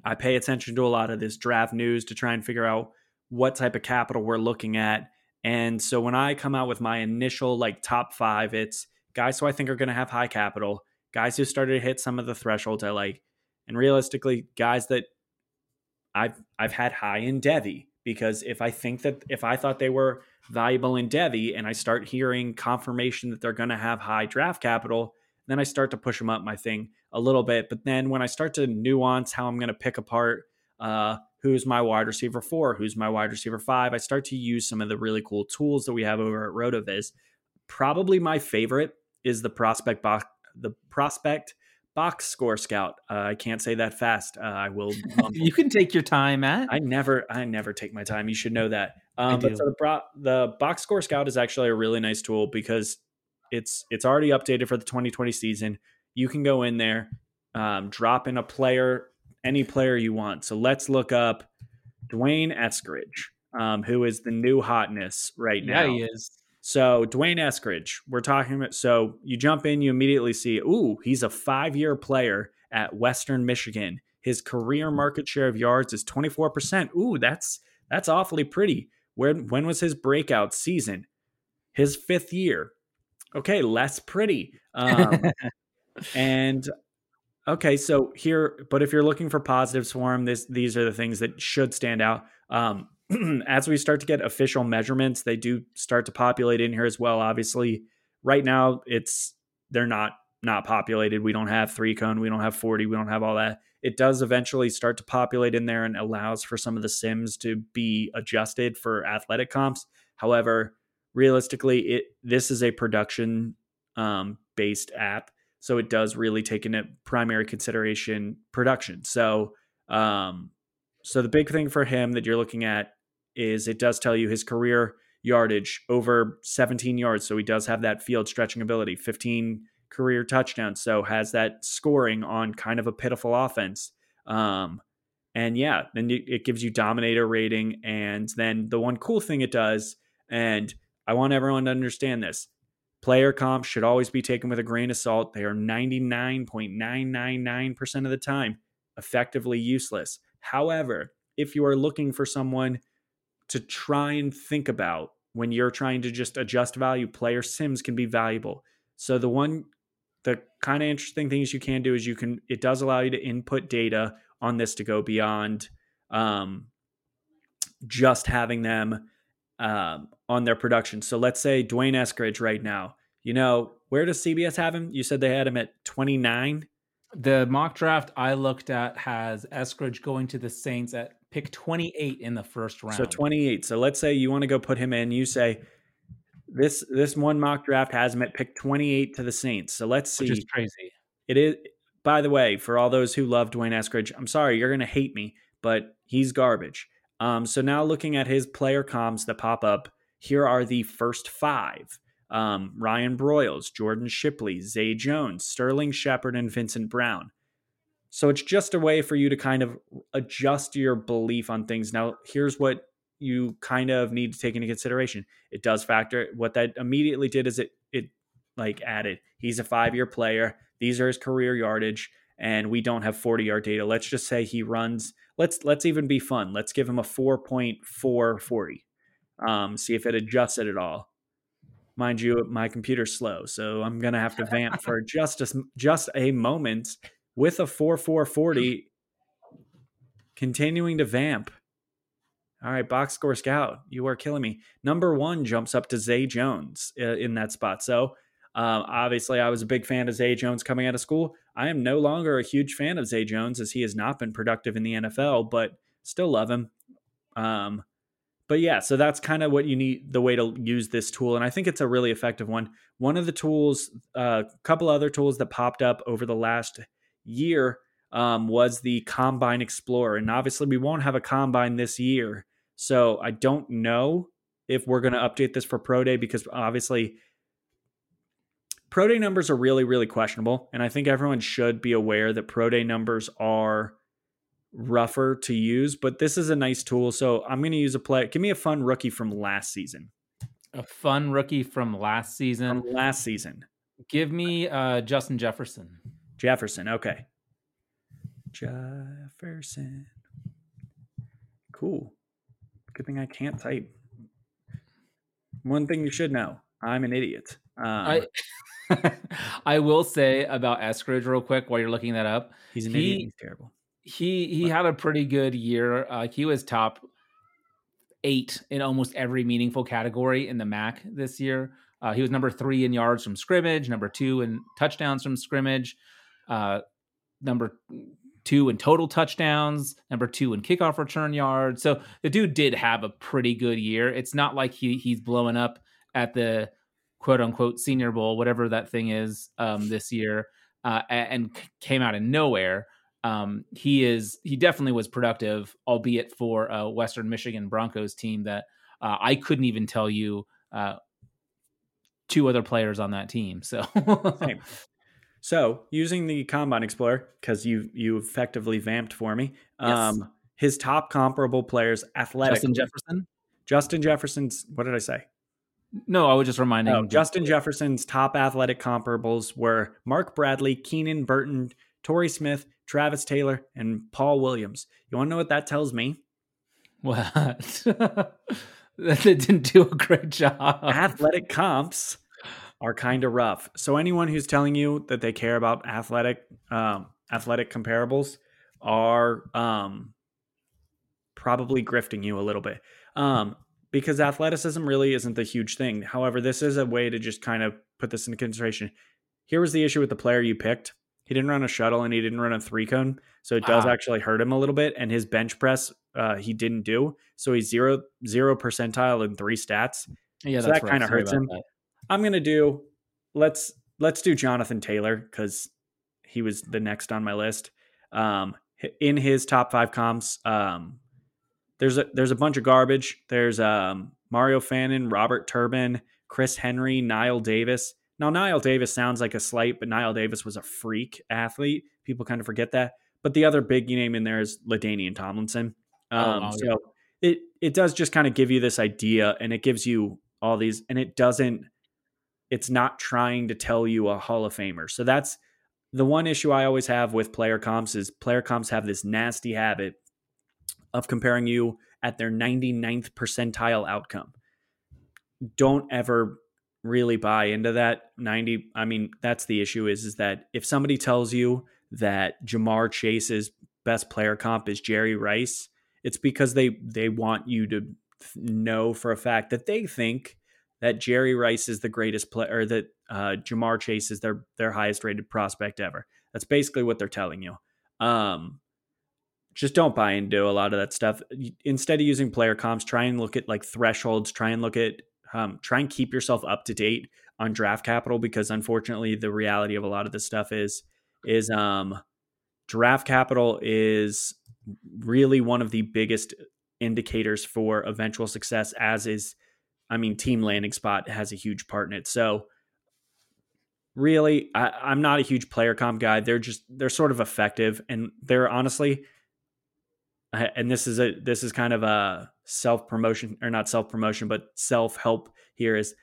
I pay attention to a lot of this draft news to try and figure out what type of capital we're looking at. And so when I come out with my initial like top five, it's guys who I think are going to have high capital, guys who started to hit some of the thresholds I like, and realistically, guys that I've I've had high in Devy because if I think that if I thought they were valuable in Devy and I start hearing confirmation that they're going to have high draft capital, then I start to push them up my thing a little bit. But then when I start to nuance how I'm going to pick apart uh, who's my wide receiver four, who's my wide receiver five, I start to use some of the really cool tools that we have over at Rotoviz. Probably my favorite is the prospect box, the prospect box score scout. Uh, I can't say that fast. Uh, I will. you can take your time, Matt. I never, I never take my time. You should know that. Um, but so the, pro- the box score scout is actually a really nice tool because it's it's already updated for the 2020 season. You can go in there, um, drop in a player, any player you want. So let's look up D'Wayne Eskridge, um, who is the new hotness right now. Yeah, he is. So D'Wayne Eskridge, we're talking about. So you jump in, you immediately see, ooh, he's a five-year player at Western Michigan. His career market share of yards is 24%. Ooh, that's that's awfully pretty. Where when was his breakout season? His fifth year okay, less pretty. Um, and okay, so here, but if you're looking for positives for him, this these are the things that should stand out. Um, as we start to get official measurements, they do start to populate in here as well. Obviously, right now it's they're not not populated. We don't have three cone, we don't have 40, we don't have all that. It does eventually start to populate in there and allows for some of the sims to be adjusted for athletic comps. However, realistically, it this is a production um, based app, so it does really take into primary consideration production. So, um, so the big thing for him that you're looking at is it does tell you his career yardage over 17 yards, so he does have that field stretching ability, 15 career touchdowns, so has that scoring on kind of a pitiful offense. Um, and yeah, then it gives you dominator rating. And then the one cool thing it does, and I want everyone to understand this. Player comps should always be taken with a grain of salt. They are 99.999% of the time effectively useless. However, if you are looking for someone to try and think about when you're trying to just adjust value, player sims can be valuable. So the one the kind of interesting things you can do is you can it does allow you to input data on this to go beyond um, just having them um, on their production. So let's say D'Wayne Eskridge right now. You know, where does CBS have him? You said they had him at 29. The mock draft I looked at has Eskridge going to the Saints at pick 28 in the first round. So 28. So let's say you want to go put him in. You say this this one mock draft has him at pick 28 to the Saints. So let's see. Which is crazy. It is. By the way, for all those who love D'Wayne Eskridge, I'm sorry you're going to hate me, but he's garbage. Um, so now looking at his player comps that pop up, here are the first five. Um, Ryan Broyles, Jordan Shipley, Zay Jones, Sterling Shepard, and Vincent Brown. So it's just a way for you to kind of adjust your belief on things. Now, here's what you kind of need to take into consideration. It does factor what that immediately did is it it like added. He's a five year player. These are his career yardage, and we don't have 40 yard data. Let's just say he runs. Let's let's even be fun. Let's give him a 4.440. Um, see if it adjusts it at all. Mind you, my computer's slow, so I'm gonna have to vamp for just a, just a moment with a 4440 continuing to vamp. All right, box score scout, you are killing me. Number one jumps up to Zay Jones uh, in that spot. So um, obviously, I was a big fan of Zay Jones coming out of school. I am no longer a huge fan of Zay Jones as he has not been productive in the NFL, but still love him. Um, but yeah, so that's kind of what you need the way to use this tool, and I think it's a really effective one. One of the tools, a uh, couple other tools that popped up over the last year um, was the Combine Explorer, and obviously we won't have a combine this year, so I don't know if we're going to update this for Pro Day because obviously Pro Day numbers are really, really questionable. And I think everyone should be aware that Pro Day numbers are rougher to use, but this is a nice tool. So I'm going to use a play. Give me a fun rookie from last season. A fun rookie from last season. From last season. Give me uh, Justin Jefferson. Jefferson. Okay. Jefferson. Cool. Good thing I can't type. One thing you should know I'm an idiot. Um, I I will say about Eskridge real quick while you're looking that up. He's an he, idiot. He's terrible. He he had a pretty good year. Uh, he was top eight in almost every meaningful category in the MAC this year. Uh, he was number three in yards from scrimmage, number two in touchdowns from scrimmage, uh, number two in total touchdowns, number two in kickoff return yards. So the dude did have a pretty good year. It's not like he he's blowing up at the quote unquote Senior Bowl, whatever that thing is, um, this year, uh, and came out of nowhere. Um, he is he definitely was productive, albeit for a Western Michigan Broncos team that uh, I couldn't even tell you uh, two other players on that team. So, so using the Combine Explorer because you you effectively vamped for me. Um, yes. His top comparable players, athletic. Justin Jefferson. Justin Jefferson's. What did I say? No, I was just reminding. Oh, Justin Jefferson's top athletic comparables were Mark Bradley, Keenan Burton, Torrey Smith, Travis Taylor, and Paul Williams. You want to know what that tells me? What? they didn't do a great job. Athletic comps are kind of rough. So anyone who's telling you that they care about athletic um, athletic comparables are um, probably grifting you a little bit. Um, because athleticism really isn't the huge thing. However, this is a way to just kind of put this into consideration. Here was the issue with the player you picked. He didn't run a shuttle and he didn't run a three cone. So it does actually hurt him a little bit. And his bench press, uh, he didn't do. So he's zero zero percentile in three stats. Yeah, so that kind of hurts him. That. I'm gonna do let's let's do Jonathan Taylor because he was the next on my list. Um, in his top five comps, um, there's a there's a bunch of garbage. There's um, Mario Fannin, Robert Turbin, Chris Henry, Knile Davis. Now Knile Davis sounds like a slight, but Knile Davis was a freak athlete. People kind of forget that. But the other big name in there is LaDainian Tomlinson. Oh, um, oh, so yeah. it it does just kind of give you this idea, and it gives you all these, and it doesn't. It's not trying to tell you a Hall of Famer. So that's the one issue I always have with player comps is player comps have this nasty habit of comparing you at their 99th percentile outcome. Don't ever really buy into that 90 I mean that's the issue is is that if somebody tells you that Ja'Marr Chase's best player comp is Jerry Rice, it's because they they want you to know for a fact that they think that Jerry Rice is the greatest player or that uh, Ja'Marr Chase is their their highest rated prospect ever. That's basically what they're telling you. Um, just don't buy into a lot of that stuff. Instead of using player comps, try and look at like thresholds. Try and look at um, try and keep yourself up to date on draft capital because unfortunately, the reality of a lot of this stuff is is um, draft capital is really one of the biggest indicators for eventual success. As is, I mean, team landing spot has a huge part in it. So really I, am not a huge player comp guy they're just they're sort of effective and they're honestly and this is a this is kind of a self promotion or not self promotion but self help here is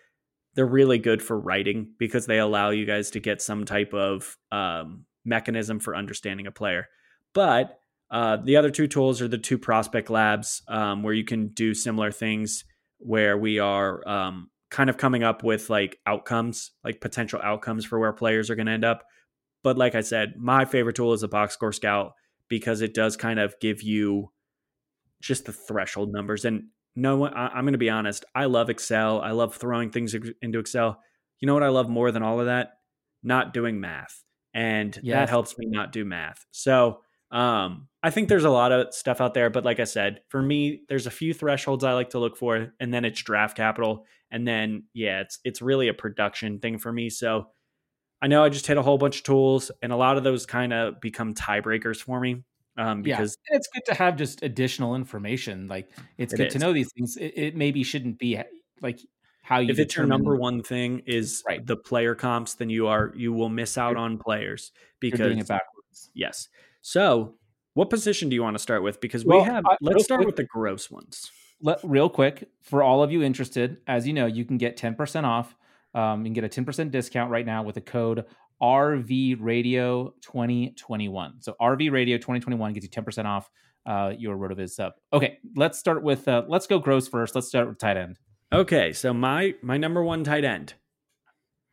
they're really good for writing because they allow you guys to get some type of um, mechanism for understanding a player. But uh, the other two tools are the two prospect labs um, where you can do similar things where we are um, kind of coming up with like outcomes, like potential outcomes for where players are going to end up. But like I said, my favorite tool is a box score scout because it does kind of give you just the threshold numbers. And no, I, am going to be honest. I love Excel. I love throwing things into Excel. You know what I love more than all of that? Not doing math. And yes. that helps me not do math. So, um, I think there's a lot of stuff out there, but like I said, for me, there's a few thresholds I like to look for, and then it's draft capital, and then yeah, it's it's really a production thing for me. So I know I just hit a whole bunch of tools, and a lot of those kind of become tiebreakers for me. Um, because yeah. it's good to have just additional information. Like it's it good is. to know these things. It, it, maybe shouldn't be like how you. If it's your number one thing is right. the player comps, then you are you will miss out on players because Yes. So, what position do you want to start with? Because we well, have. let's start quick, with the gross ones. Let, real quick, for all of you interested, as you know, you can get ten percent off. Um, you can get a ten percent discount right now with the code RV Radio 2021. So RV Radio 2021 gets you 10% off uh, your RotoViz sub. Okay, let's start with uh, let's go gross first. Let's start with tight end. Okay, so my my number one tight end,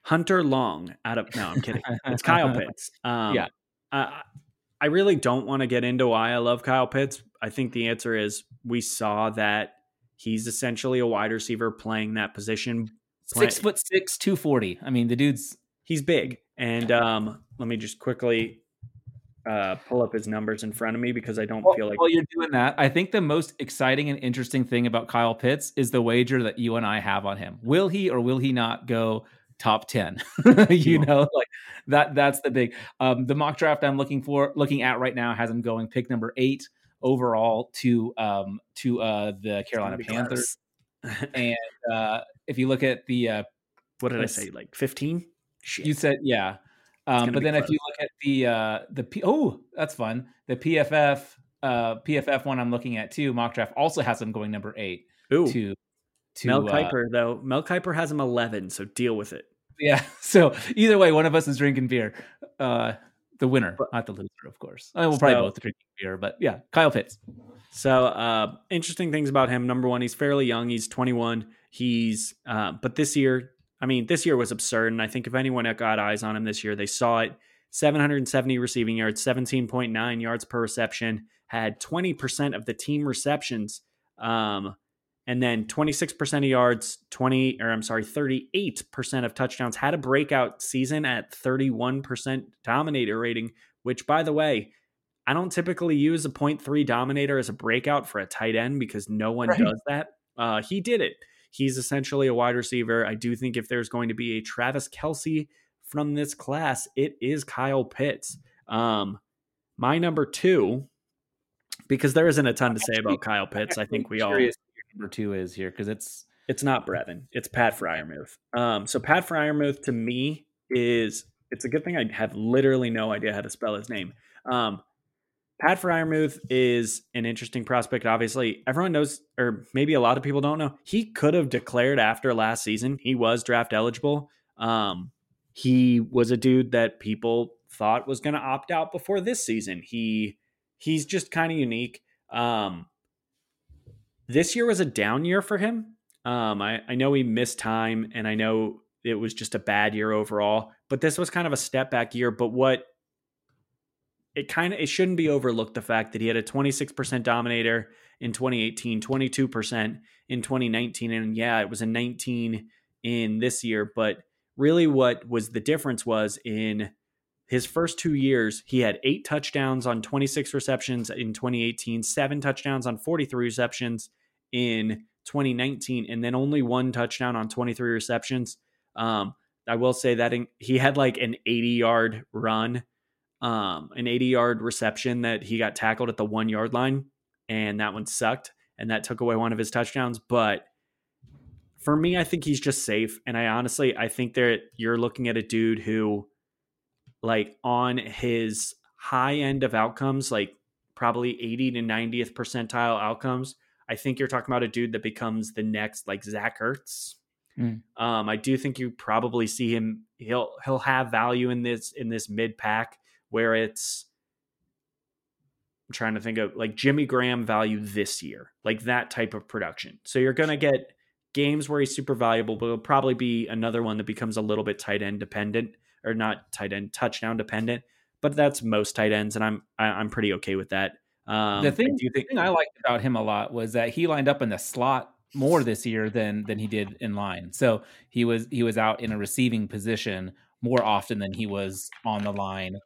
Hunter Long. Out of no, I'm kidding. It's Kyle Pitts. Um, yeah, I, I really don't want to get into why I love Kyle Pitts. I think the answer is we saw that he's essentially a wide receiver playing that position. Six foot six, two forty. I mean, the dude's he's big. And um, let me just quickly uh, pull up his numbers in front of me because I don't well, feel like. While you're doing that, I think the most exciting and interesting thing about Kyle Pitts is the wager that you and I have on him. Will he or will he not go top 10? you know, like that. That's the big. Um, the mock draft I'm looking for, looking at right now, has him going pick number eight overall to um to uh the Carolina Panthers. and uh if you look at the uh what did I say, like 15? You said yeah. Um, but then close. if you look at the uh, the P- oh that's fun the PFF uh, PFF one I'm looking at too mock draft also has them going number eight. Ooh. To to Mel uh, Kiper uh, though Mel Kiper has him eleven so deal with it. Yeah. So either way, one of us is drinking beer. Uh, the winner, but, not the loser, of course. I will probably so, both drinking beer, but yeah, Kyle Pitts. So uh, interesting things about him. Number one, he's fairly young. He's 21. He's uh, but this year I mean, this year was absurd. And I think if anyone got eyes on him this year, they saw it 770 receiving yards, 17.9 yards per reception, had 20% of the team receptions. Um, and then 26% of yards, 20, or I'm sorry, 38% of touchdowns, had a breakout season at 31% dominator rating, which by the way, I don't typically use a 0.3 dominator as a breakout for a tight end because no one right. does that. Uh, he did it. He's essentially a wide receiver. I do think if there's going to be a Travis Kelce from this class, it is Kyle Pitts. Um, my number two, because there isn't a ton to say about Kyle Pitts. I think we all number two is here because it's it's not Brevin, it's Pat Freiermuth. Um, so Pat Freiermuth to me is it's a good thing I have literally no idea how to spell his name. Um, Pat Freiermuth is an interesting prospect. Obviously, everyone knows, or maybe a lot of people don't know, he could have declared after last season. He was draft eligible. Um, he was a dude that people thought was going to opt out before this season. He he's just kind of unique. Um, this year was a down year for him. Um, I, I know he missed time, and I know it was just a bad year overall. But this was kind of a step back year. But what it kind of it shouldn't be overlooked the fact that he had a 26% dominator in 2018, 22% in 2019 and yeah, it was a 19 in this year, but really what was the difference was in his first 2 years, he had 8 touchdowns on 26 receptions in 2018, 7 touchdowns on 43 receptions in 2019 and then only one touchdown on 23 receptions. Um, I will say that in, he had like an 80 yard run um, an 80 yard reception that he got tackled at the one yard line, and that one sucked, and that took away one of his touchdowns. But for me, I think he's just safe, and I honestly I think that you're looking at a dude who, like, on his high end of outcomes, like probably 80 to 90th percentile outcomes. I think you're talking about a dude that becomes the next like Zach Ertz. Mm. Um, I do think you probably see him. He'll he'll have value in this in this mid pack where it's. I'm trying to think of like Jimmy Graham value this year, like that type of production. So you're gonna get games where he's super valuable, but it'll probably be another one that becomes a little bit tight end dependent or not tight end touchdown dependent. But that's most tight ends, and I'm I, am i am pretty okay with that. Um, the thing, the thing I liked about him a lot was that he lined up in the slot more this year than than he did in line. So he was he was out in a receiving position more often than he was on the line.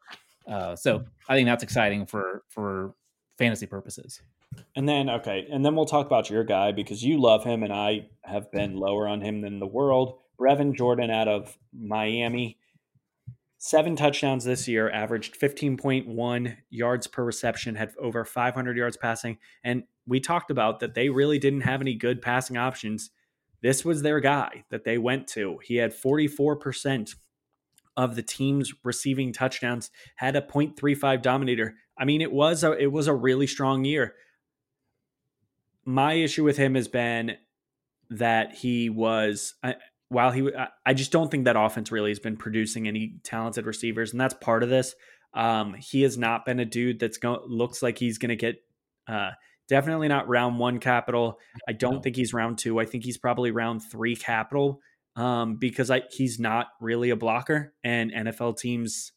Uh, so I think that's exciting for for fantasy purposes. And then okay, and then we'll talk about your guy because you love him and I have been lower on him than the world. Brevin Jordan out of Miami seven touchdowns this year, averaged 15.1 yards per reception, had over 500 yards passing. And we talked about that they really didn't have any good passing options. This was their guy that they went to. He had 44% of the team's receiving touchdowns, had a 0.35 dominator. I mean, it was a it was a really strong year. My issue with him has been that he was while he, I just don't think that offense really has been producing any talented receivers, and that's part of this. Um, he has not been a dude that's going looks like he's going to get uh, definitely not round one capital. I don't no. think he's round two. I think he's probably round three capital um, because I, he's not really a blocker, and NFL teams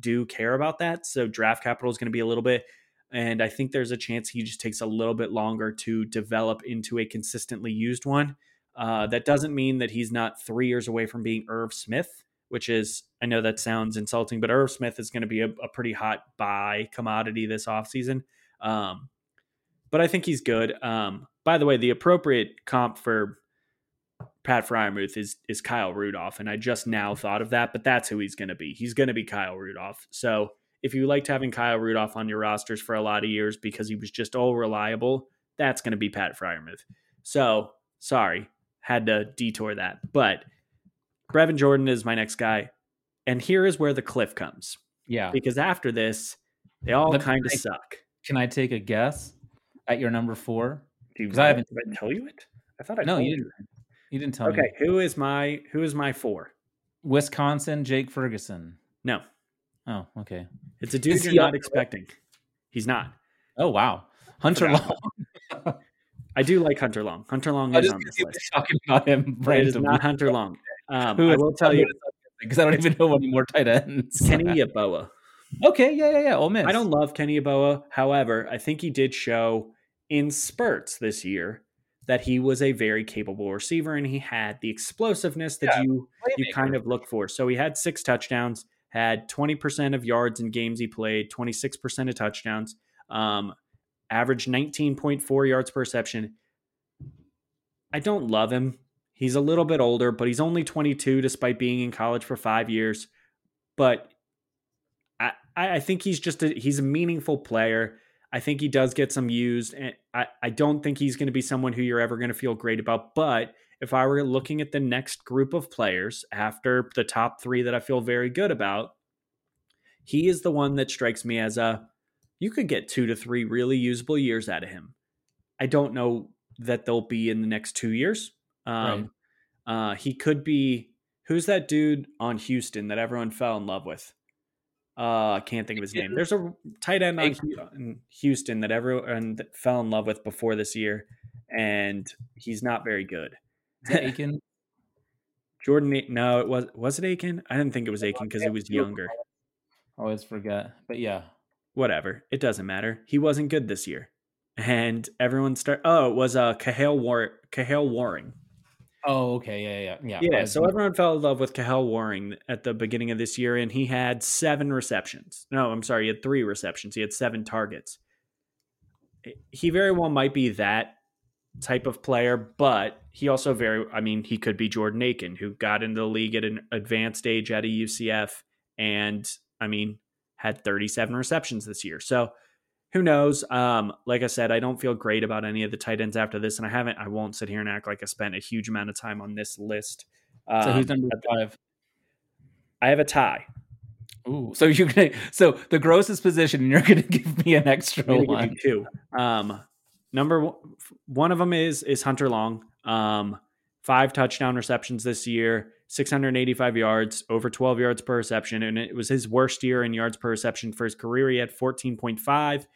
do care about that. So draft capital is going to be a little bit. And I think there's a chance he just takes a little bit longer to develop into a consistently used one. Uh, that doesn't mean that he's not three years away from being Irv Smith, which is, I know that sounds insulting, but Irv Smith is going to be a, a, pretty hot buy commodity this offseason. Um, but I think he's good. Um, by the way, the appropriate comp for Pat Freiermuth is is Kyle Rudolph, and I just now thought of that, but that's who he's going to be. He's going to be Kyle Rudolph. So if you liked having Kyle Rudolph on your rosters for a lot of years because he was just all reliable, that's going to be Pat Freiermuth. So sorry, had to detour that. But Brevin Jordan is my next guy. And here is where the cliff comes. Yeah. Because after this, they all kind of suck. Can I take a guess at your number four? Because I haven't did I tell you it. I thought I no, you didn't. You. you didn't tell okay, me. Okay, who is my who is my four? Wisconsin, Jake Ferguson. No. Oh, okay. It's a dude is you're not expecting. He's not. Oh wow, Hunter Long. I do like Hunter Long. Hunter Long is on this list. Talking about him, it is not Hunter Long. Um, I will tell you because I don't even know any more tight ends. Kenny Yeboah. Okay, yeah, yeah, yeah. Ole Miss. I don't love Kenny Yeboah. However, I think he did show in spurts this year that he was a very capable receiver and he had the explosiveness that yeah, you you kind of look for. So he had six touchdowns, had 20% of yards in games he played, 26% of touchdowns. Um, averaged 19.4 yards per reception. I don't love him. He's a little bit older, but he's only 22 despite being in college for five years. But I, I think he's just a, he's a meaningful player. I think he does get some used, and I, I don't think he's going to be someone who you're ever going to feel great about. But if I were looking at the next group of players after the top three that I feel very good about, he is the one that strikes me as a you could get two to three really usable years out of him. I don't know that they'll be in the next two years. Um, right. uh, he could be. Who's that dude on Houston that everyone fell in love with? Uh, I can't think of his name. There's a tight end on Houston that everyone fell in love with before this year, and he's not very good. Aiken. Jordan, no, it was was it Aiken? I didn't think it was Aiken because he was younger. always forget, but yeah, whatever. It doesn't matter. He wasn't good this year. And everyone start oh, it was uh Kahale War Kahale Warring. Oh, okay. Yeah, yeah, yeah. Yeah. So everyone fell in love with Kahale Warring at the beginning of this year, and he had seven receptions. No, I'm sorry, he had three receptions. He had seven targets. He very well might be that type of player, but he also very I mean, he could be Jordan Akins, who got into the league at an advanced age at a UCF. And I mean, had 37 receptions this year. So who knows? Um, like I said, I don't feel great about any of the tight ends after this, and I haven't. I won't sit here and act like I spent a huge amount of time on this list. Um, so who's number five? I have a tie. Ooh, so you're gonna so the grossest position, and you're gonna give me an extra one. two. Um, number one, one of them is is Hunter Long. Um, five touchdown receptions this year, 685 yards, over 12 yards per reception. And it was his worst year in yards per reception for his career. He had 14.5,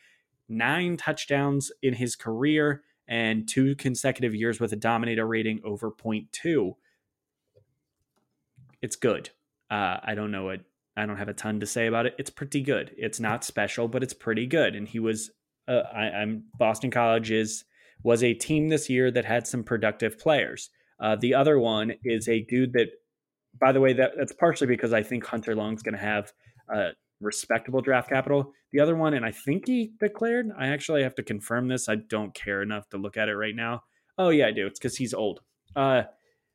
nine touchdowns in his career, and two consecutive years with a dominator rating over 0.2. It's good. Uh, I don't know what, I don't have a ton to say about it. It's pretty good. It's not special, but it's pretty good. And he was, uh, I, I'm Boston College is was a team this year that had some productive players. Uh, the other one is a dude that by the way, that, that's partially because I think Hunter Long's going to have a respectable draft capital. The other one, and I think he declared, I actually have to confirm this. I don't care enough to look at it right now. Oh, yeah, I do. It's because he's old. Uh,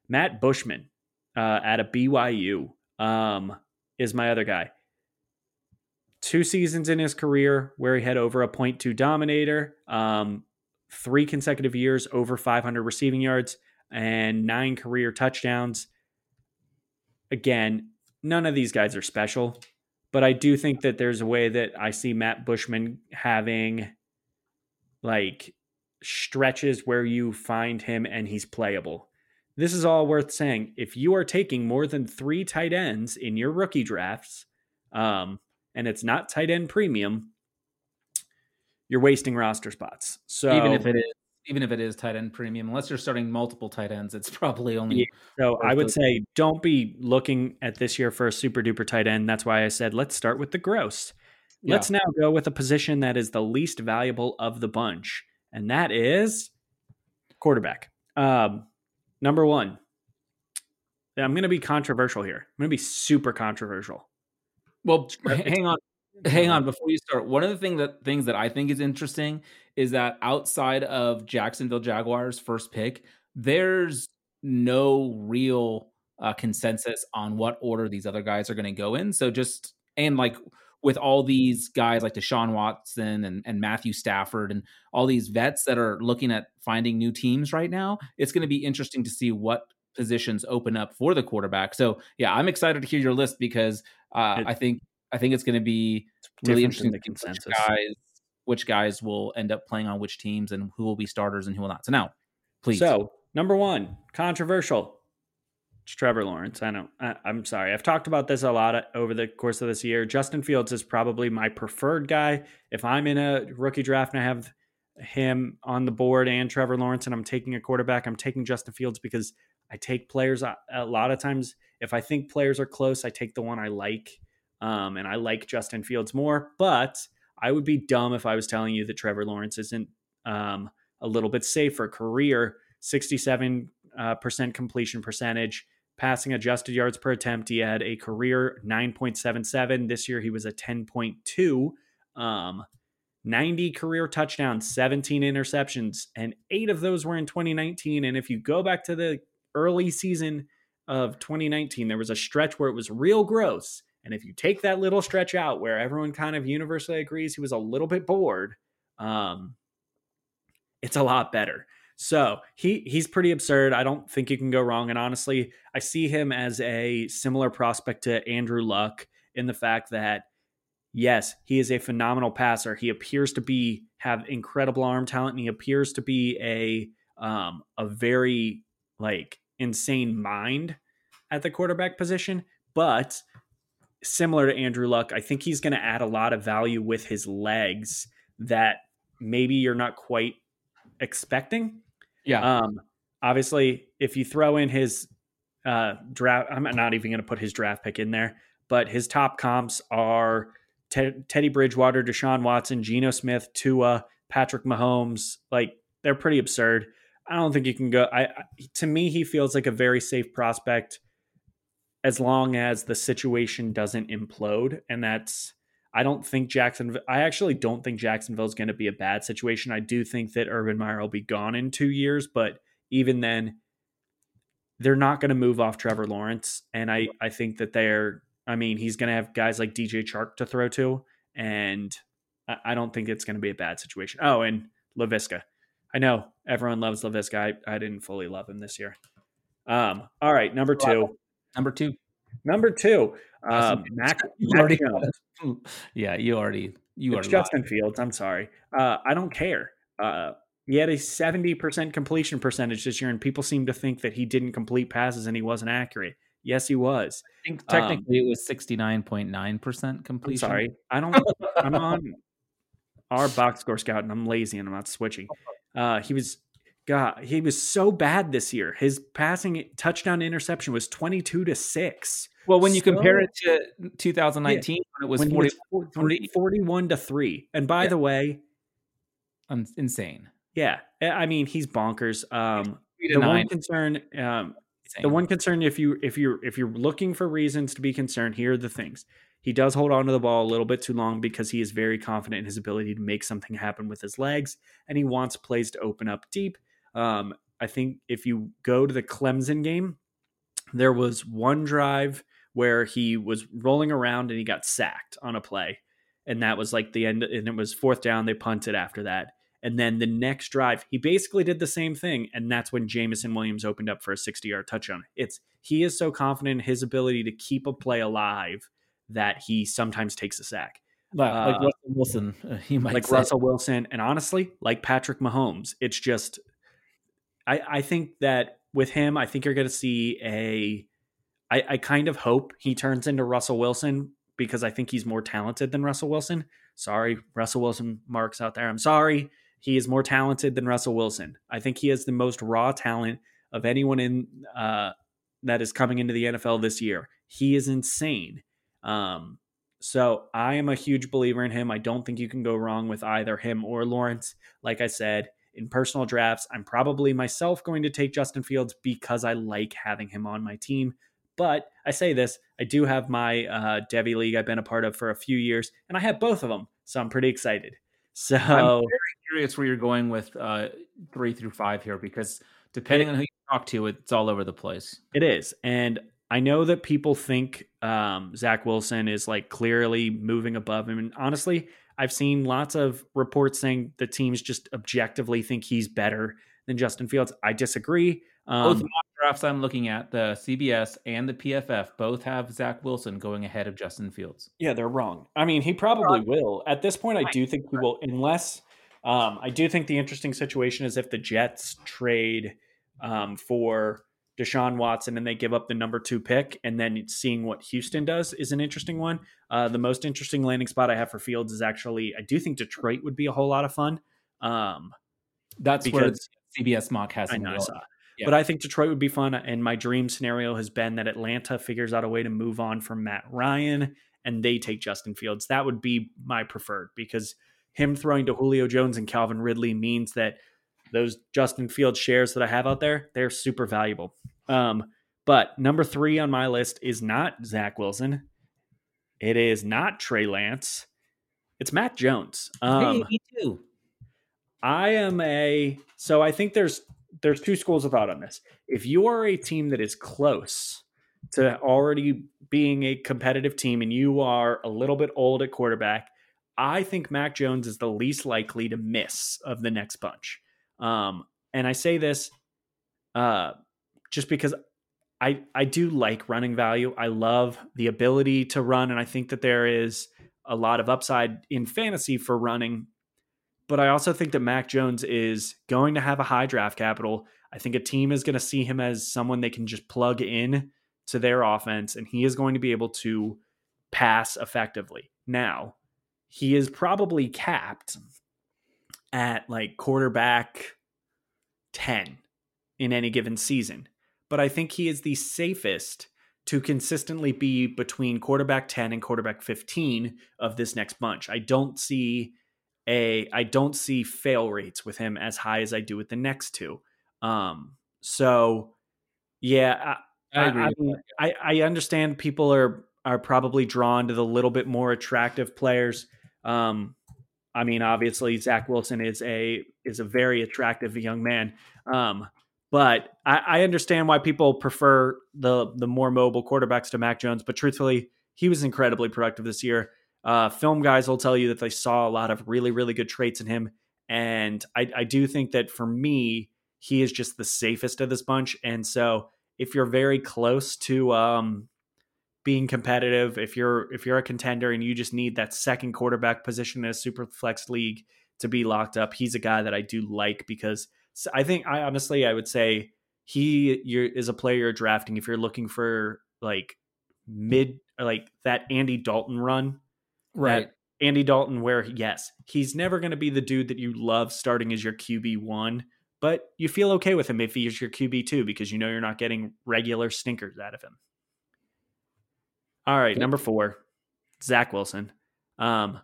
Matt Bushman uh, at a BYU um, is my other guy. Two seasons in his career where he had over a two dominator, um, three consecutive years over 500 receiving yards, and nine career touchdowns again, none of these guys are special, but I do think that there's a way that I see Matt Bushman having like stretches where you find him and he's playable. This is all worth saying. If you are taking more than three tight ends in your rookie drafts, um, and it's not tight end premium, you're wasting roster spots. So even if it is even if it is tight end premium, unless you're starting multiple tight ends, it's probably only. Yeah. So I would say don't be looking at this year for a super duper tight end. That's why I said let's start with the gross. Yeah. Let's now go with a position that is the least valuable of the bunch, and that is quarterback. Um, number one. I'm going to be controversial here. I'm going to be super controversial. Well, hang on, hang on before you start. One of the thing that things that I think is interesting is that outside of Jacksonville Jaguars' first pick, there's no real uh, consensus on what order these other guys are going to go in. So just and like with all these guys like Deshaun Watson and, and Matthew Stafford and all these vets that are looking at finding new teams right now, it's going to be interesting to see what positions open up for the quarterback. So yeah, I'm excited to hear your list because uh, it, I think I think it's going to be really interesting to consensus. guys which guys will end up playing on which teams and who will be starters and who will not. So now, please. So number one, controversial. It's Trevor Lawrence. I know. I, am sorry. I've talked about this a lot over the course of this year. Justin Fields is probably my preferred guy. If I'm in a rookie draft and I have him on the board and Trevor Lawrence and I'm taking a quarterback, I'm taking Justin Fields because I take players a, a lot of times. If I think players are close, I take the one I like. Um, and I like Justin Fields more, but I would be dumb if I was telling you that Trevor Lawrence isn't um, a little bit safer. Career 67% uh, completion percentage, passing adjusted yards per attempt. He had a career 9.77. This year he was a 10.2. Um, 90 career touchdowns, 17 interceptions, and eight of those were in 2019. And if you go back to the early season of 2019, there was a stretch where it was real gross and if you take that little stretch out where everyone kind of universally agrees he was a little bit bored, um, it's a lot better. So he he's pretty absurd. I don't think you can go wrong. And honestly, I see him as a similar prospect to Andrew Luck in the fact that yes, he is a phenomenal passer. He appears to be have incredible arm talent, and he appears to be a um, a very like insane mind at the quarterback position. But similar to Andrew Luck, I think he's going to add a lot of value with his legs that maybe you're not quite expecting. Yeah. Um, obviously, if you throw in his uh, draft, I'm not even going to put his draft pick in there, but his top comps are Teddy Bridgewater, Deshaun Watson, Geno Smith, Tua, Patrick Mahomes. Like they're pretty absurd. I don't think you can go. I, I to me, he feels like a very safe prospect as long as the situation doesn't implode. And that's, I don't think Jacksonville, I actually don't think Jacksonville is going to be a bad situation. I do think that Urban Meyer will be gone in two years, but even then, they're not going to move off Trevor Lawrence. And I, I think that they're, I mean, he's going to have guys like DJ Chark to throw to. And I don't think it's going to be a bad situation. Oh, and Laviska. I know everyone loves Laviska. I, I didn't fully love him this year. Um, all right, number two. Number two. Number two, um, Mac, Mac Yeah, you already you it's Justin Fields. I'm sorry. Uh, I don't care. Uh, He had a 70% completion percentage this year, and people seem to think that he didn't complete passes and he wasn't accurate. Yes, he was. I think technically um, it was 69.9% completion. I'm sorry. I don't I'm on our box score scout and I'm lazy and I'm not switching. Uh, he was God, he was so bad this year. His passing touchdown interception was 22 to 6. Well, when you so, compare it to 2019, yeah, when it was, 40, was 40, 41 to 3. And by yeah. the way, I'm insane. Yeah. I mean, he's bonkers. Um, the nine. one concern um, the one concern if you if you're if you're looking for reasons to be concerned, here are the things. He does hold on to the ball a little bit too long because he is very confident in his ability to make something happen with his legs, and he wants plays to open up deep. Um, I think if you go to the Clemson game, there was one drive where he was rolling around and he got sacked on a play, and that was like the end. And it was fourth down. They punted after that. And then the next drive, he basically did the same thing. And that's when Jameson Williams opened up for a 60 yard touchdown. It's he is so confident in his ability to keep a play alive that he sometimes takes a sack. Wow, like uh, Russell Wilson, uh, he might like say. Russell Wilson, and honestly, like Patrick Mahomes, it's just. I I think that with him, I think you're going to see a. I, I kind of hope he turns into Russell Wilson because I think he's more talented than Russell Wilson. Sorry, Russell Wilson marks out there. I'm sorry. He is more talented than Russell Wilson. I think he has the most raw talent of anyone in uh, that is coming into the NFL this year. He is insane. Um, so I am a huge believer in him. I don't think you can go wrong with either him or Lawrence. Like I said, in personal drafts, I'm probably myself going to take Justin Fields because I like having him on my team. But I say this, I do have my uh, Devy League I've been a part of for a few years, and I have both of them. So I'm pretty excited. So I'm very curious where you're going with uh, three through five here because depending it, on who you talk to, it's all over the place. It is, and I know that people think um, Zach Wilson is like clearly moving above him, and honestly, I've seen lots of reports saying the teams just objectively think he's better than Justin Fields. I disagree. Um, Both drafts I'm looking at, the CBS and the PFF, both have Zach Wilson going ahead of Justin Fields. Yeah, they're wrong. I mean, he probably will. At this point, I do think he will, unless um, I do think the interesting situation is if the Jets trade um, for Deshaun Watson and they give up the number two pick, and then seeing what Houston does is an interesting one. Uh, the most interesting landing spot I have for Fields is actually I do think Detroit would be a whole lot of fun. Um, That's because CBS mock has. I know, I saw. Yeah. But I think Detroit would be fun. And my dream scenario has been that Atlanta figures out a way to move on from Matt Ryan and they take Justin Fields. That would be my preferred because him throwing to Julio Jones and Calvin Ridley means that those Justin Fields shares that I have out there, they're super valuable. Um, but number three on my list is not Zach Wilson. It is not Trey Lance. It's Mac Jones. Um, hey, me too. I am a so I think there's there's two schools of thought on this. If you are a team that is close to already being a competitive team and you are a little bit old at quarterback, I think Mac Jones is the least likely to miss of the next bunch. Um, and I say this uh, just because I I do like running value. I love the ability to run, and I think that there is a lot of upside in fantasy for running but I also think that Mac Jones is going to have a high draft capital. I think a team is going to see him as someone they can just plug in to their offense, and he is going to be able to pass effectively. Now, he is probably capped at like quarterback 10 in any given season, but I think he is the safest to consistently be between quarterback 10 and quarterback 15 of this next bunch. I don't see a I don't see fail rates with him as high as I do with the next two. Um, so yeah, I, I agree. I, I, I understand people are are probably drawn to the little bit more attractive players. Um, I mean, obviously Zach Wilson is a is a very attractive young man. Um, but I, I understand why people prefer the the more mobile quarterbacks to Mac Jones. But truthfully, he was incredibly productive this year. Uh, film guys will tell you that they saw a lot of really, really good traits in him. And I, I do think that for me, he is just the safest of this bunch. And so if you're very close to um, being competitive, if you're if you're a contender and you just need that second quarterback position in a super flex league to be locked up. He's a guy that I do like because I think I honestly I would say he is a player you're drafting if you're looking for like mid like that Andy Dalton run. Right. Andy Dalton, where yes, he's never going to be the dude that you love starting as your QB one, but you feel okay with him if he's your QB two because you know you're not getting regular stinkers out of him. All right, number four, Zach Wilson. Um,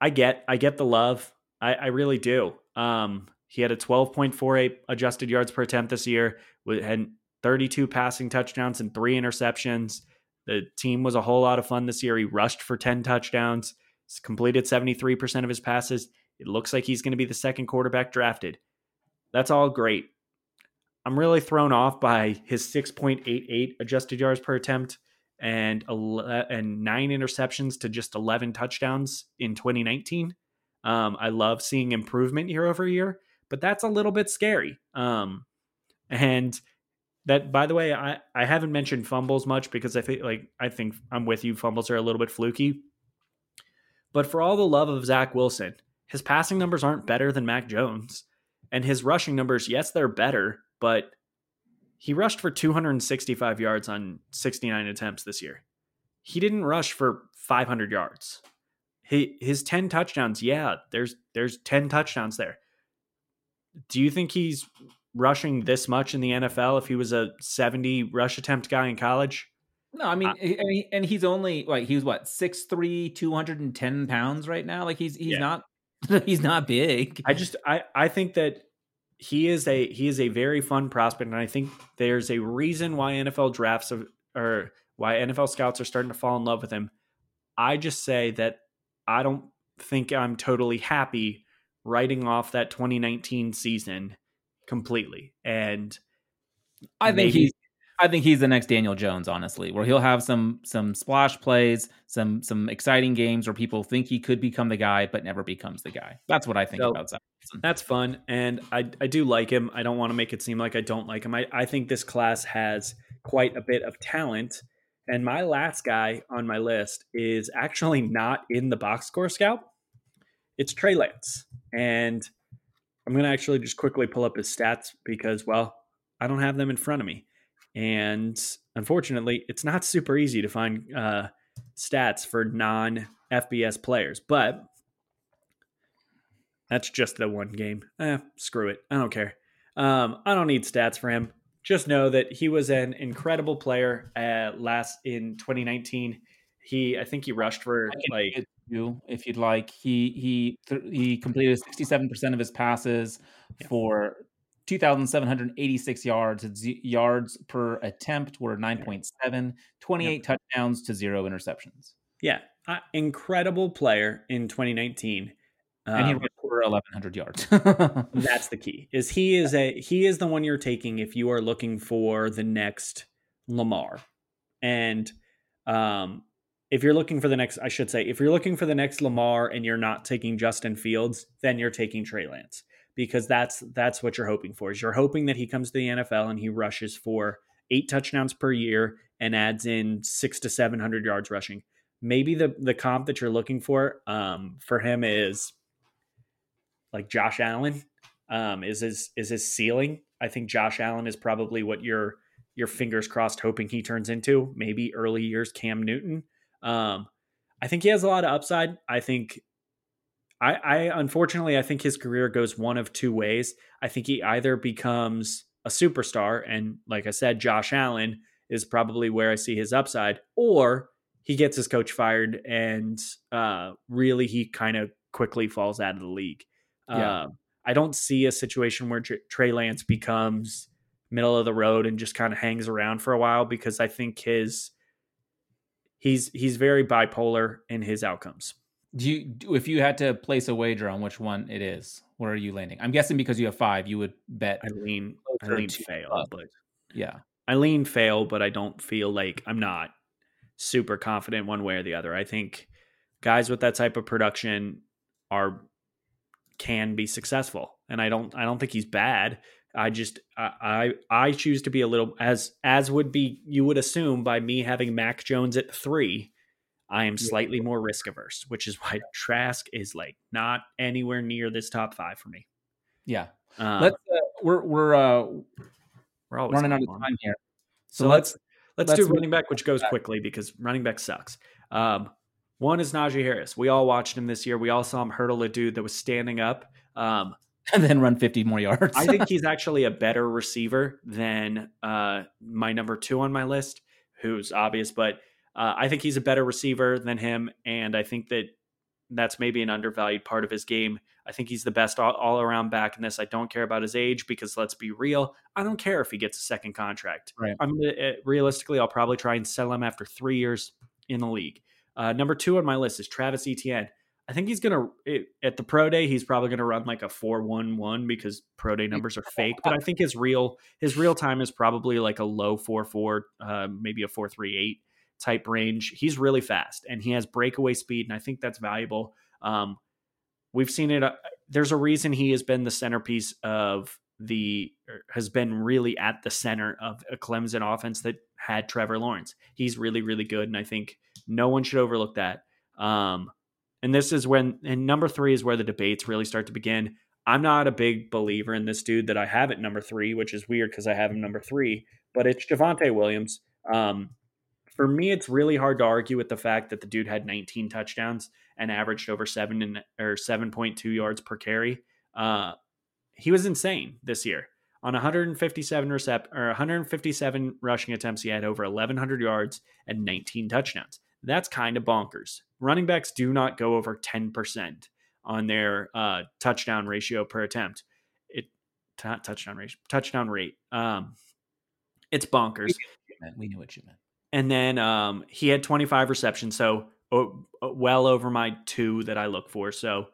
I get, I get the love. I, I really do. Um, he had a 12.48 adjusted yards per attempt this year. Had 32 passing touchdowns and three interceptions. The team was a whole lot of fun this year. He rushed for 10 touchdowns, completed 73% of his passes. It looks like he's going to be the second quarterback drafted. That's all great. I'm really thrown off by his 6.88 adjusted yards per attempt and and nine interceptions to just 11 touchdowns in 2019. Um, I love seeing improvement year over year, but that's a little bit scary. Um, and that, by the way, I, I haven't mentioned fumbles much because I think like I think I'm with you. Fumbles are a little bit fluky. But for all the love of Zach Wilson, his passing numbers aren't better than Mac Jones, and his rushing numbers, yes, they're better, but he rushed for 265 yards on 69 attempts this year. He didn't rush for 500 yards. He, his 10 touchdowns, yeah, there's there's 10 touchdowns there. Do you think he's rushing this much in the NFL if he was a 70 rush attempt guy in college? No, I mean, I, and he's only like he's what 6'3", 210 pounds right now. Like he's he's yeah. not he's not big. I just I I think that he is a he is a very fun prospect, and I think there's a reason why NFL drafts are, or why NFL scouts are starting to fall in love with him. I just say that I don't think I'm totally happy writing off that 2019 season completely, and I think he's I think he's the next Daniel Jones, honestly, where he'll have some some splash plays, some some exciting games where people think he could become the guy, but never becomes the guy. That's what I think so, about Zach. That's fun, and I I do like him. I don't want to make it seem like I don't like him. I I think this class has quite a bit of talent. And my last guy on my list is actually not in the box score scout. It's Trey Lance. And I'm going to actually just quickly pull up his stats because, well, I don't have them in front of me. And unfortunately, it's not super easy to find uh, stats for non FBS players, but that's just the one game. Eh, screw it. I don't care. Um, I don't need stats for him. Just know that he was an incredible player at last in 2019. He, I think he rushed for like you if you'd like. He he he completed 67% of his passes yeah. for 2,786 yards. His yards per attempt were 9.7, 28 yep. touchdowns to zero interceptions. Yeah, uh, incredible player in 2019. Um, and he um, ran for 1,100 yards. that's the key. Is he is a he is the one you're taking if you are looking for the next Lamar, and um, if you're looking for the next, I should say, if you're looking for the next Lamar and you're not taking Justin Fields, then you're taking Trey Lance because that's that's what you're hoping for. Is you're hoping that he comes to the NFL and he rushes for eight touchdowns per year and adds in six to seven hundred yards rushing. Maybe the the comp that you're looking for um, for him is like Josh Allen. Um, is his is his ceiling? I think Josh Allen is probably what your your fingers crossed hoping he turns into. Maybe early years Cam Newton. Um, I think he has a lot of upside. I think I, I unfortunately I think his career goes one of two ways. I think he either becomes a superstar, and like I said, Josh Allen is probably where I see his upside, or he gets his coach fired and uh, really he kind of quickly falls out of the league. Yeah. Uh, I don't see a situation where Trey Lance becomes middle of the road and just kind of hangs around for a while because I think his he's he's very bipolar in his outcomes. Do you if you had to place a wager on which one it is, where are you landing? I'm guessing because you have five, you would bet. I lean I lean fail, up. but yeah, I lean fail, but I don't feel like I'm not super confident one way or the other. I think guys with that type of production are can be successful, and I don't I don't think he's bad. I just I I choose to be a little as as would be you would assume by me having Mac Jones at three. I am slightly more risk averse, which is why Trask is like not anywhere near this top five for me. Yeah, Um, let's. Uh, we're we're uh, we're always running out of time here. So, let's let's, let's do running back, which goes quickly because running back sucks. Um, one is Najee Harris. We all watched him this year. We all saw him hurdle a dude that was standing up. Um, and then run 50 more yards. I think he's actually a better receiver than uh, my number two on my list, who's obvious, but uh, I think he's a better receiver than him, and I think that that's maybe an undervalued part of his game. I think he's the best all, around back in this. I don't care about his age because let's be real, I don't care if he gets a second contract. Right. I'm uh, realistically, I'll probably try and sell him after three years in the league. Uh, number two on my list is Travis Etienne. I think he's gonna it, at the pro day. He's probably gonna run like a four one one because pro day numbers are fake. But I think his real his real time is probably like a low four four, uh, maybe a four three eight type range. He's really fast and he has breakaway speed, and I think that's valuable. Um, we've seen it. Uh, there's a reason he has been the centerpiece of the has been really at the center of a Clemson offense that had Trevor Lawrence. He's really really good, and I think no one should overlook that. Um, and this is when, and number three is where the debates really start to begin. I'm not a big believer in this dude that I have at number three, which is weird because I have him number three, but it's Javonte Williams. Um, for me, it's really hard to argue with the fact that the dude had 19 touchdowns and averaged over seven and or 7.2 yards per carry. Uh, he was insane this year. On 157 recep or 157 rushing attempts, he had over 1,100 yards and 19 touchdowns. That's kind of bonkers. Running backs do not go over 10% on their uh, touchdown ratio per attempt. It t- touchdown ratio, touchdown rate. Um, it's bonkers. We knew what you meant. And then um, he had 25 receptions, so oh, well over my two that I look for. So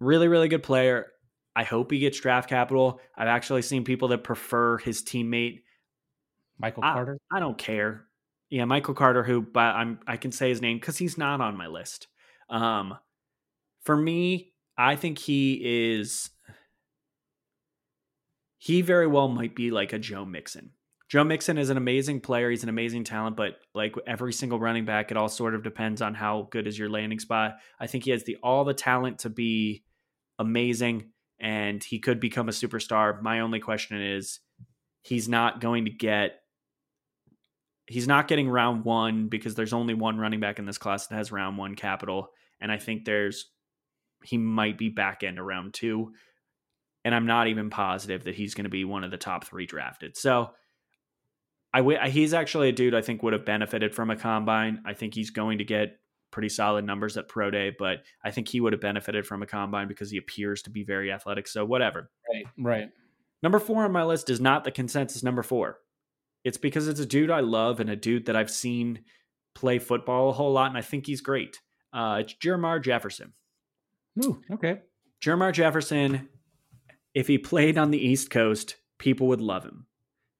really, really good player. I hope he gets draft capital. I've actually seen people that prefer his teammate Michael I, Carter. I don't care. Yeah, Michael Carter, who but I'm I can say his name because he's not on my list. Um, for me, I think he is. He very well might be like a Joe Mixon. Joe Mixon is an amazing player. He's an amazing talent, but like every single running back, it all sort of depends on how good is your landing spot. I think he has the all the talent to be amazing, and he could become a superstar. My only question is, he's not going to get he's not getting round one because there's only one running back in this class that has round one capital. And I think there's, he might be back end around two. And I'm not even positive that he's going to be one of the top three drafted. So I w- he's actually a dude I think would have benefited from a combine. I think he's going to get pretty solid numbers at pro day, but I think he would have benefited from a combine because he appears to be very athletic. So whatever. Right. Right. Number four on my list is not the consensus number four. It's because it's a dude I love and a dude that I've seen play football a whole lot, and I think he's great. Uh, it's Jermar Jefferson. Ooh, okay. Jermar Jefferson, if he played on the East Coast, people would love him.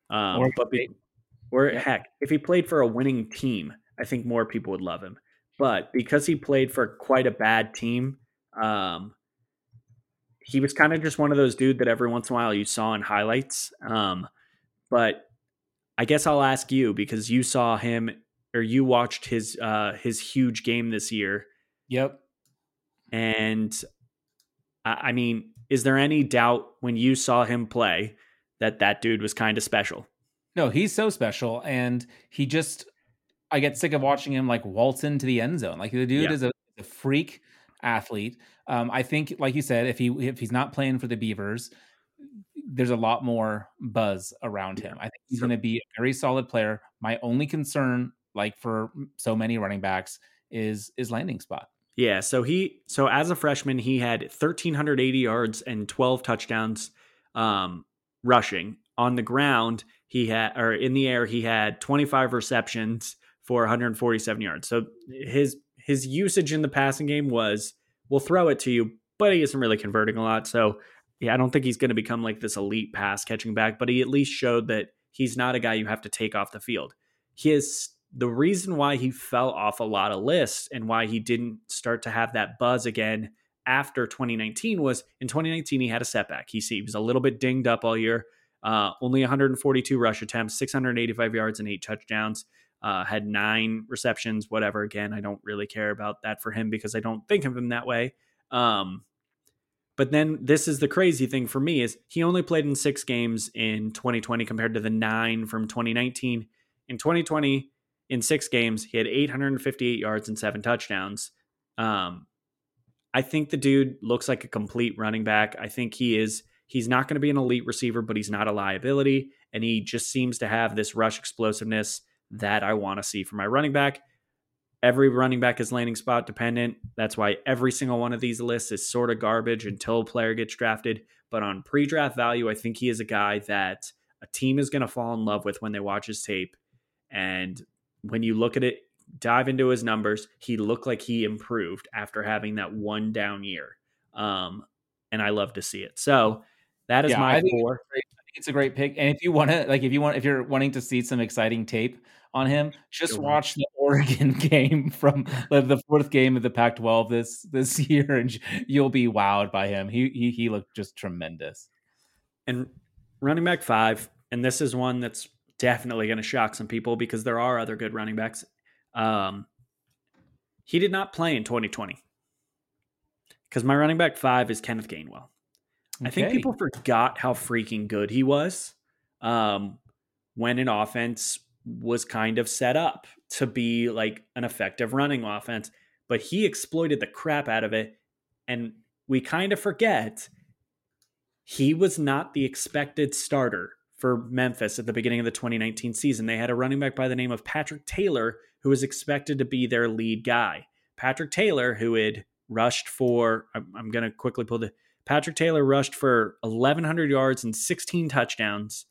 Um, Or- but be, or Yeah. heck, if he played for a winning team, I think more people would love him. But because he played for quite a bad team, um, he was kind of just one of those dude that every once in a while you saw in highlights. Um, but I guess I'll ask you because you saw him or you watched his uh, his huge game this year, Yep. and I, I mean, is there any doubt when you saw him play that that dude was kind of special? No, he's so special, and he just I get sick of watching him like waltz into the end zone. Like the dude Yeah. is a, a freak athlete. Um, I think, like you said, if he if he's not playing for the Beavers, there's a lot more buzz around him. I think he's Sure. going to be a very solid player. My only concern, like for so many running backs, is is landing spot. Yeah, so he so as a freshman he had 1380 yards and 12 touchdowns um rushing. On the ground, he had or in the air he had 25 receptions for 147 yards. So his his usage in the passing game was we'll throw it to you, but he isn't really converting a lot. So yeah, I don't think he's going to become like this elite pass catching back, but he at least showed that he's not a guy you have to take off the field. He is the reason why he fell off a lot of lists and why he didn't start to have that buzz again after 2019 was in 2019 he had a setback. He, he was a little bit dinged up all year. Uh, only 142 rush attempts, 685 yards, and eight touchdowns. Uh, had nine receptions, whatever. Again, I don't really care about that for him because I don't think of him that way. Um, but then this is the crazy thing for me is he only played in six games in 2020 compared to the nine from 2019. In 2020, in six games, he had 858 yards and seven touchdowns. Um, I think the dude looks like a complete running back. I think he is. He's not going to be an elite receiver, but he's not a liability, and he just seems to have this rush explosiveness that I want to see from my running back. Every running back is landing spot dependent. That's why every single one of these lists is sort of garbage until a player gets drafted. But on pre draft value, I think he is a guy that a team is going to fall in love with when they watch his tape. And when you look at it, dive into his numbers, he looked like he improved after having that one down year. Um, and I love to see it. So that is Yeah, my I think four. I think it's a great pick. And if you want to, like, if you want, if you're wanting to see some exciting tape on him, just watch the Oregon game from the, fourth game of the Pac-12 this this year, and you'll be wowed by him. He he he looked just tremendous. And running back five, and this is one that's definitely going to shock some people because there are other good running backs. Um, he did not play in 2020 because my running back five is Kenneth Gainwell. I think people forgot how freaking good he was um, when an offense was kind of set up to be like an effective running offense, but he exploited the crap out of it. And we kind of forget he was not the expected starter for Memphis at the beginning of the 2019 season. They had a running back by the name of Patrick Taylor who was expected to be their lead guy. Patrick Taylor, who had rushed for, I'm, I'm going to quickly pull the Patrick Taylor rushed for 1,100 yards and 16 touchdowns.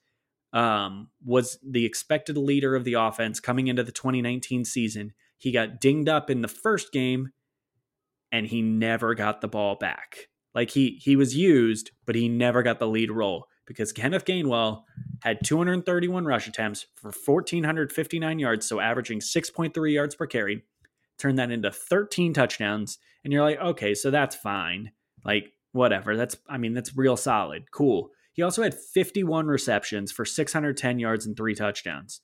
Um, was the expected leader of the offense coming into the 2019 season. He got dinged up in the first game, and he never got the ball back. Like he he was used, but he never got the lead role because Kenneth Gainwell had 231 rush attempts for 1,459 yards, so averaging 6.3 yards per carry. Turned that into 13 touchdowns, and you're like, okay, so that's fine. Like whatever. That's I mean that's real solid. Cool. He also had 51 receptions for 610 yards and three touchdowns.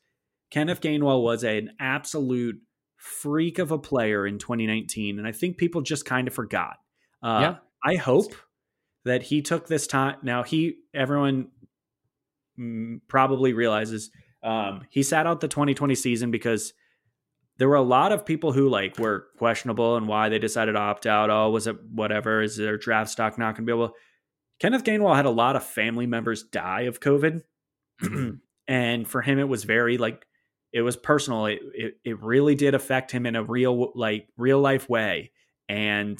Kenneth Gainwell was an absolute freak of a player in 2019, and I think people just kind of forgot. Uh, Yeah. I hope that he took this time. Now he, everyone mm, probably realizes um, he sat out the 2020 season because there were a lot of people who like were questionable and why they decided to opt out. Oh, was it whatever? Is their draft stock not going to be able? Kenneth Gainwell had a lot of family members die of COVID, mm-hmm. and for him it was very like it was personal. It, it it really did affect him in a real like real life way, and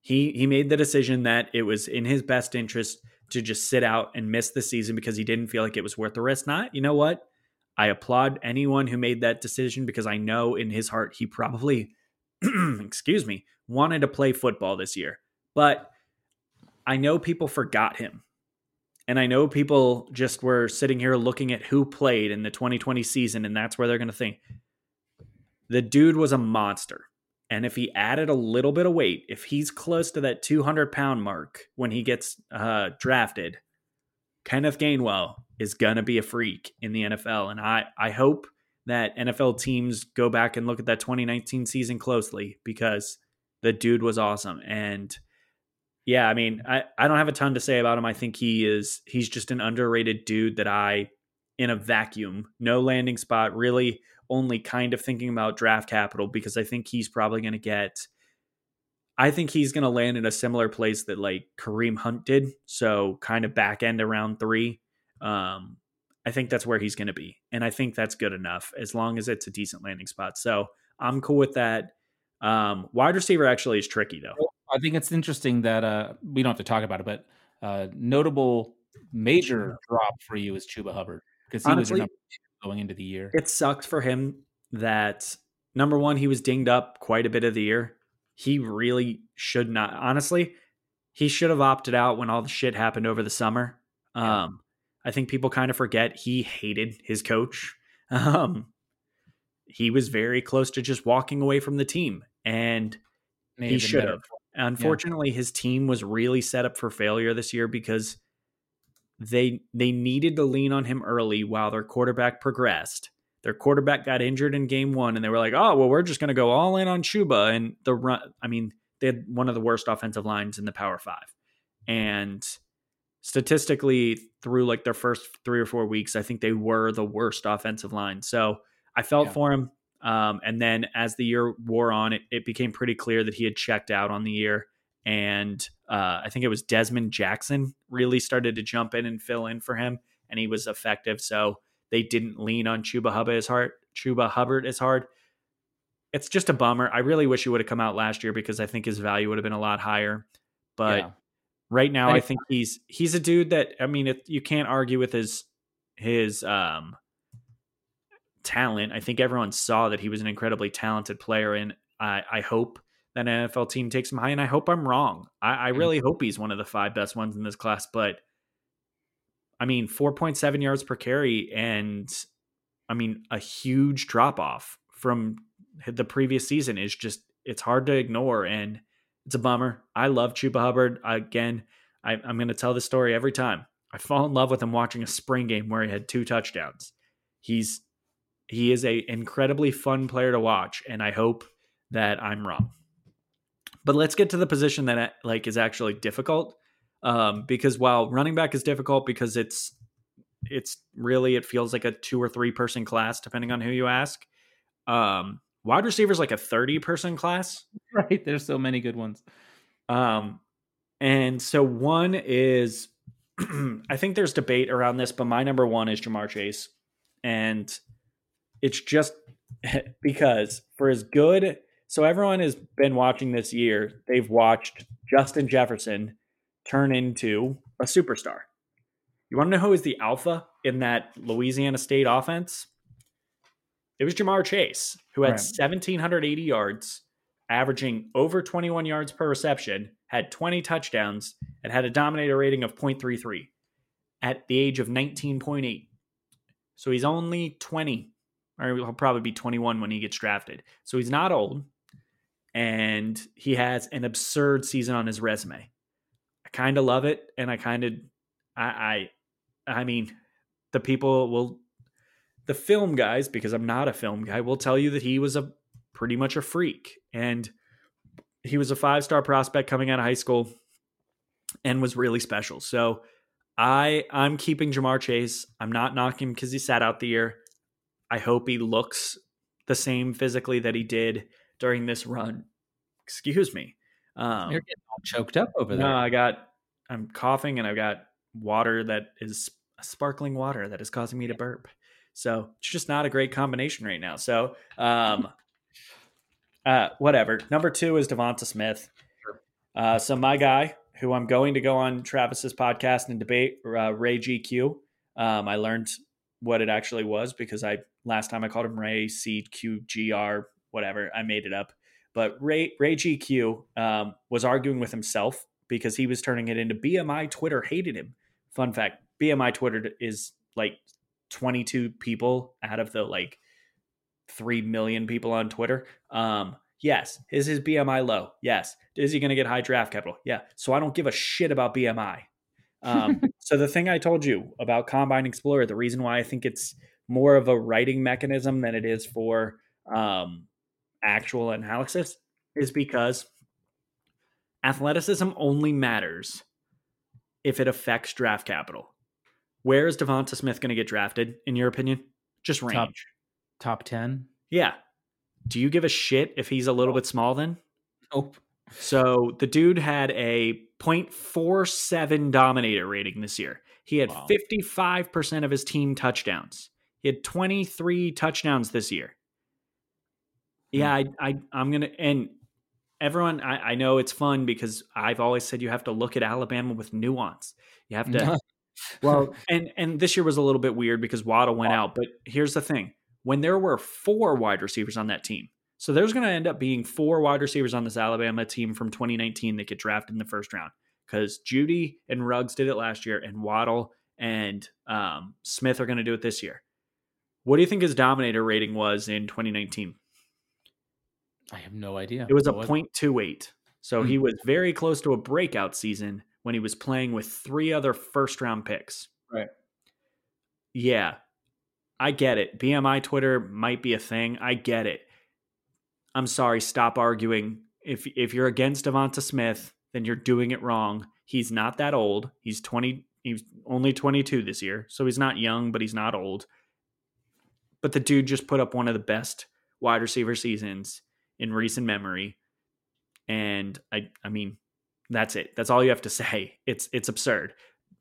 he he made the decision that it was in his best interest to just sit out and miss the season because he didn't feel like it was worth the risk. Not, you know what? I applaud anyone who made that decision because I know in his heart he probably, excuse me, wanted to play football this year. But I know people forgot him. And I know people just were sitting here looking at who played in the 2020 season, and that's where they're going to think the dude was a monster. And if he added a little bit of weight, if he's close to that 200 pound mark when he gets uh, drafted, Kenneth Gainwell is going to be a freak in the NFL. And I, I hope that NFL teams go back and look at that 2019 season closely because the dude was awesome. And yeah, I mean, I, I don't have a ton to say about him. I think he is, he's just an underrated dude that I, in a vacuum, no landing spot, really only kind of thinking about draft capital because I think he's probably going to get. I think he's going to land in a similar place that like Kareem Hunt did. So kind of back end around three. Um, I think that's where he's going to be, and I think that's good enough as long as it's a decent landing spot. So I'm cool with that. Um, wide receiver actually is tricky though. I think it's interesting that uh, we don't have to talk about it, but uh, notable major drop for you is Chuba Hubbard because he was Honestly, two going into the year. It sucked for him that number one, he was dinged up quite a bit of the year. He really should not. Honestly, he should have opted out when all the shit happened over the summer. Um, I think people kind of forget he hated his coach. Um, he was very close to just walking away from the team, and he should have. Unfortunately, his team was really set up for failure this year because they they needed to lean on him early while their quarterback progressed. Their quarterback got injured in game one, and they were like, "Oh, well, we're just going to go all in on Chuba." And the run, I mean, they had one of the worst offensive lines in the Power Five, and statistically, through like their first three or four weeks, I think they were the worst offensive line. So I felt Yeah. for him. Um, and then as the year wore on, it, it became pretty clear that he had checked out on the year. And uh, I think it was Dezmon Jackson really started to jump in and fill in for him, and he was effective. So they didn't lean on Chuba Hubbard as hard. Chuba Hubbard as hard. It's just a bummer. I really wish he would have come out last year because I think his value would have been a lot higher. But Yeah. right now, And I think he's he's a dude that I mean, it, you can't argue with his his um talent. I think everyone saw that he was an incredibly talented player, and I, I hope that an NFL team takes him high. And I hope I'm wrong. I, I mm-hmm. really hope he's one of the five best ones in this class. But I mean, 4.7 yards per carry, and I mean, a huge drop off from the previous season is just it's hard to ignore, and it's a bummer. I love Chuba Hubbard. Again, I, I'm going to tell this story every time. I fall in love with him watching a spring game where he had two touchdowns. He's he is a incredibly fun player to watch, and I hope that I'm wrong. But let's get to the position that like is actually difficult, um, because while running back is difficult because it's it's really it feels like a two or three person class depending on who you ask. Um, wide receivers like a thirty person class. Right. There's so many good ones. Um, and so one is, I think there's debate around this, but my number one is Ja'Marr Chase, and it's just because for as good. So everyone has been watching this year. They've watched Justin Jefferson turn into a superstar. You want to know who is the alpha in that Louisiana State offense? It was Ja'Marr Chase, who had Right. 1,780 yards, averaging over 21 yards per reception, had 20 touchdowns, and had a dominator rating of 0.33 at the age of 19.8. So he's only 20, or he'll probably be 21 when he gets drafted. So he's not old, and he has an absurd season on his resume. I kind of love it, and I kind of, I, I, I mean, the people will, the film guys, because I'm not a film guy, will tell you that he was a pretty much a freak, and he was a five star prospect coming out of high school, and was really special. So. I I'm keeping Ja'Marr Chase. I'm not knocking him because he sat out the year. I hope he looks the same physically that he did during this run. Excuse me. Um, You're getting all choked up over there. no, I got I'm coughing and I've got water that is sparkling water that is causing me to burp. So it's just not a great combination right now. So um uh whatever. Number two is Devonta Smith. Uh so my guy who I'm going to go on Travis's podcast and debate uh, Ray GQ. Um I learned what it actually was because I last time I called him Ray CQGR whatever. I made it up. But Ray Ray GQ um, was arguing with himself because he was turning it into BMI Twitter hated him. Fun fact: BMI Twitter is like 22 people out of the like three million people on Twitter. Um, yes, is his BMI low? Yes. Is he going to get high draft capital? Yeah. So I don't give a shit about BMI. Um, so the thing I told you about Combine Explorer, the reason why I think it's more of a writing mechanism than it is for um, actual analysis is because athleticism only matters if it affects draft capital. Where is Devonta Smith going to get drafted, in your opinion? Just range. Top- Top 10? Yeah. Do you give a shit if he's a little bit small then? Nope. So the dude had a 0.47 dominator rating this year. He had Wow. 55% of his team touchdowns. He had 23 touchdowns this year. Yeah, I, I I'm gonna and everyone I, I know it's fun because I've always said you have to look at Alabama with nuance. You have to well, and and this year was a little bit weird because Waddle went out. But here's the thing: when there were four wide receivers on that team, so there's going to end up being four wide receivers on this Alabama team from 2019 that get drafted in the first round because Jeudy and Ruggs did it last year, and Waddle and um, Smith are going to do it this year. What do you think his dominator rating was in 2019? I have no idea. It was a What point two eight. So Hmm. he was very close to a breakout season when he was playing with three other first round picks. Right. Yeah. I get it. BMI Twitter might be a thing. I get it. I'm sorry. Stop arguing. If if you're against Devonta Smith, then you're doing it wrong. He's not that old. He's 20. He's only 22 this year, so he's not young, but he's not old. But the dude just put up one of the best wide receiver seasons in recent memory, and I I mean that's it. That's all you have to say. It's it's absurd.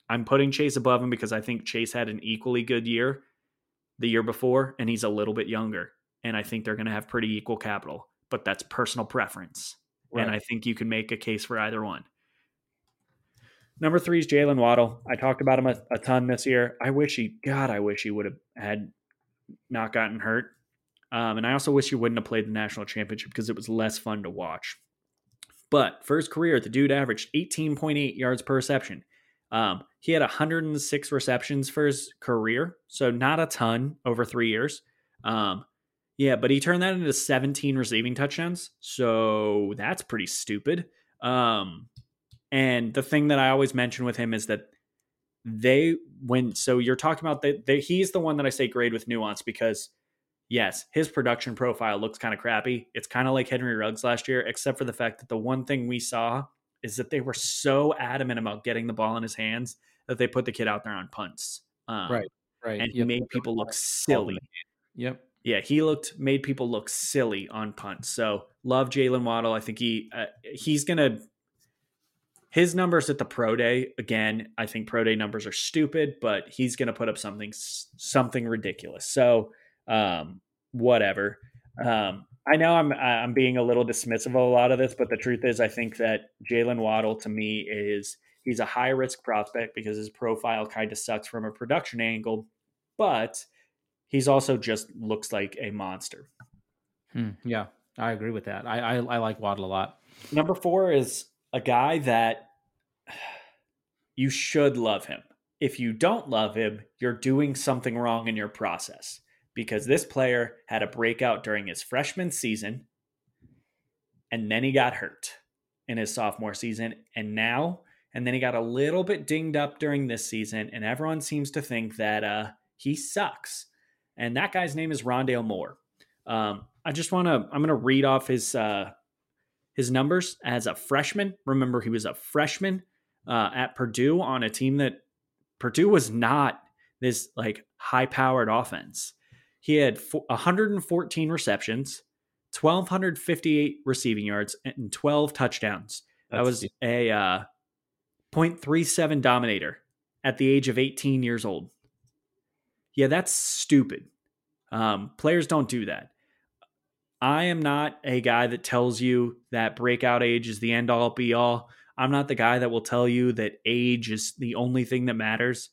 I'm putting Chase above him because I think Chase had an equally good year the year before, and he's a little bit younger. And I think they're going to have pretty equal capital, but that's personal preference. Right. And I think you can make a case for either one. Number three is Jaylen Waddle. I talked about him a, a, ton this year. I wish he, God, I wish he would have had not gotten hurt. Um, and I also wish he wouldn't have played the national championship because it was less fun to watch. But for his career, the dude averaged 18.8 yards per reception. Um, he had 106 receptions for his career, so not a ton over three years. Um, yeah, but he turned that into 17 receiving touchdowns, so that's pretty stupid. Um, and the thing that I always mention with him is that they when so you're talking about that he's the one that I say grade with nuance because yes, his production profile looks kind of crappy. It's kind of like Henry Ruggs last year, except for the fact that the one thing we saw is that they were so adamant about getting the ball in his hands that they put the kid out there on punts. Um, right, right. And he yep. made people look silly. Yep. Yeah, he looked made people look silly on punts. So love Jaylen Waddle. I think he uh, he's gonna his numbers at the pro day again. I think pro day numbers are stupid, but he's gonna put up something something ridiculous. So um, whatever. Um, I know I'm I'm being a little dismissive of a lot of this, but the truth is, I think that Jaylen Waddle to me is he's a high risk prospect because his profile kind of sucks from a production angle, but he's also just looks like a monster. Hmm, yeah, I agree with that. I, I I like Waddle a lot. Number four is a guy that you should love him. If you don't love him, you're doing something wrong in your process because this player had a breakout during his freshman season and then he got hurt in his sophomore season and now and then he got a little bit dinged up during this season and everyone seems to think that uh, he sucks and that guy's name is Rondale Moore. Um, I just want to I'm going to read off his uh, his numbers as a freshman. Remember he was a freshman uh, at Purdue on a team that Purdue was not this like high powered offense. He had 114 receptions, 1,258 receiving yards, and 12 touchdowns. That's that was a uh, 0.37 dominator at the age of 18 years old. Yeah, that's stupid. Um, players don't do that. I am not a guy that tells you that breakout age is the end all be all. I'm not the guy that will tell you that age is the only thing that matters.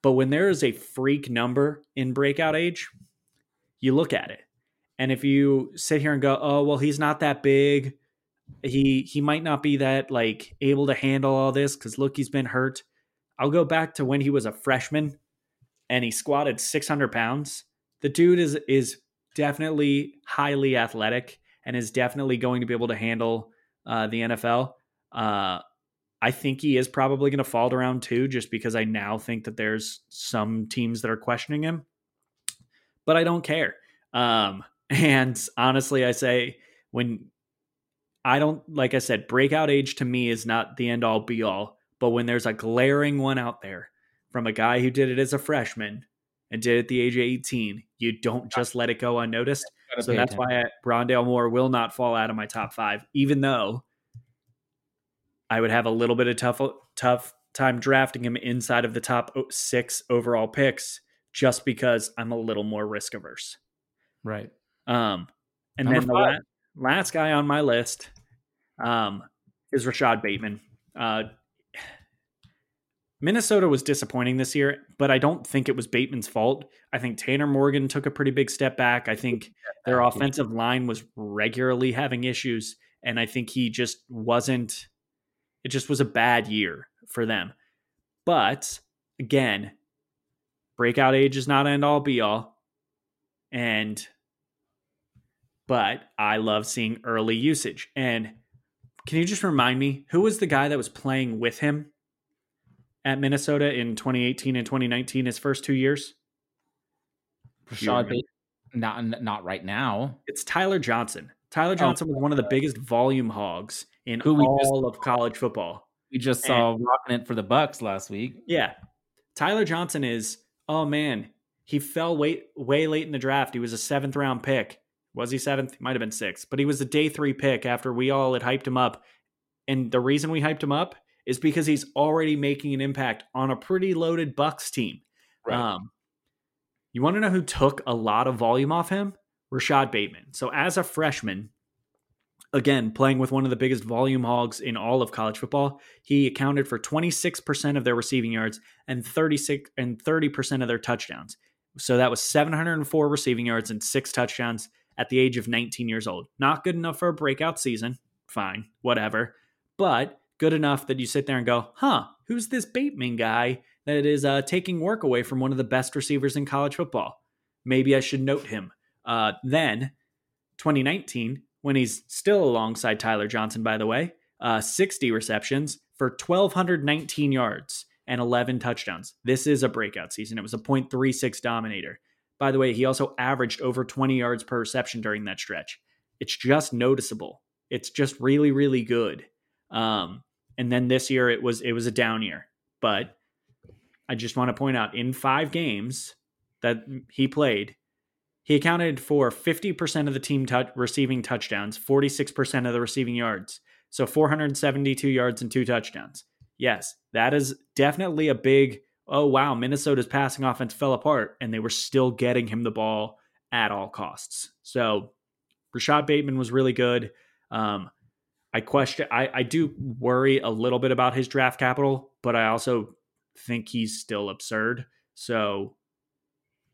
But when there is a freak number in breakout age, you look at it. And if you sit here and go, "Oh, well, he's not that big. He he might not be that like able to handle all this cuz look, he's been hurt." I'll go back to when he was a freshman and he squatted 600 pounds. The dude is is definitely highly athletic and is definitely going to be able to handle uh, the NFL. Uh, I think he is probably going to fall to round two just because I now think that there's some teams that are questioning him but I don't care. Um, and honestly, I say when I don't, like I said, breakout age to me is not the end all be all. But when there's a glaring one out there from a guy who did it as a freshman and did it at the age of 18, you don't just let it go unnoticed. So that's why I, Rondale Moore will not fall out of my top five, even though I would have a little bit of tough, tough time drafting him inside of the top six overall picks just because I'm a little more risk averse. Right. Um, and Number then the last, last, guy on my list um, is Rashod Bateman. Uh, Minnesota was disappointing this year, but I don't think it was Bateman's fault. I think Tanner Morgan took a pretty big step back. I think their offensive line was regularly having issues, and I think he just wasn't, it just was a bad year for them. But again, breakout age is not end all be all. And but I love seeing early usage. And can you just remind me who was the guy that was playing with him at Minnesota in 2018 and 2019, his first two years? Rashod Bateman, not not right now. It's Tyler Johnson. Tyler Oh. Johnson was one of the biggest volume hogs in Who we just- all of college football. We just saw rocking it for the Bucks last week. Yeah. Tyler Johnson is, oh man, he fell way, way late in the draft. He was a seventh round pick. Was he seventh? He might have been sixth, but he was a day three pick after we all had hyped him up. And the reason we hyped him up is because he's already making an impact on a pretty loaded Bucks team. Right. Um, you want to know who took a lot of volume off him? Rashod Bateman. So as a freshman, again, playing with one of the biggest volume hogs in all of college football, he accounted for 26% of their receiving yards and 36 and 30% of their touchdowns. So that was 704 receiving yards and six touchdowns at the age of 19 years old. Not good enough for a breakout season. Fine, whatever. But good enough that you sit there and go, huh, who's this Bateman guy that is uh, taking work away from one of the best receivers in college football? Maybe I should note him. Uh, then 2019, when he's still alongside Tyler Johnson, by the way, uh, 60 receptions for 1,219 yards and 11 touchdowns. This is a breakout season. It was a .36 dominator. By the way, he also averaged over 20 yards per reception during that stretch. It's just noticeable. It's just really, really good. Um, and then this year it was it was a down year. But I just want to point out in five games that he played, he accounted for 50% of the team tou- receiving touchdowns, 46% of the receiving yards. So 472 yards and two touchdowns. Yes, that is definitely a big, oh, wow, Minnesota's passing offense fell apart, and they were still getting him the ball at all costs. So Rashod Bateman was really good. Um, I question, I, I do worry a little bit about his draft capital, but I also think he's still absurd. So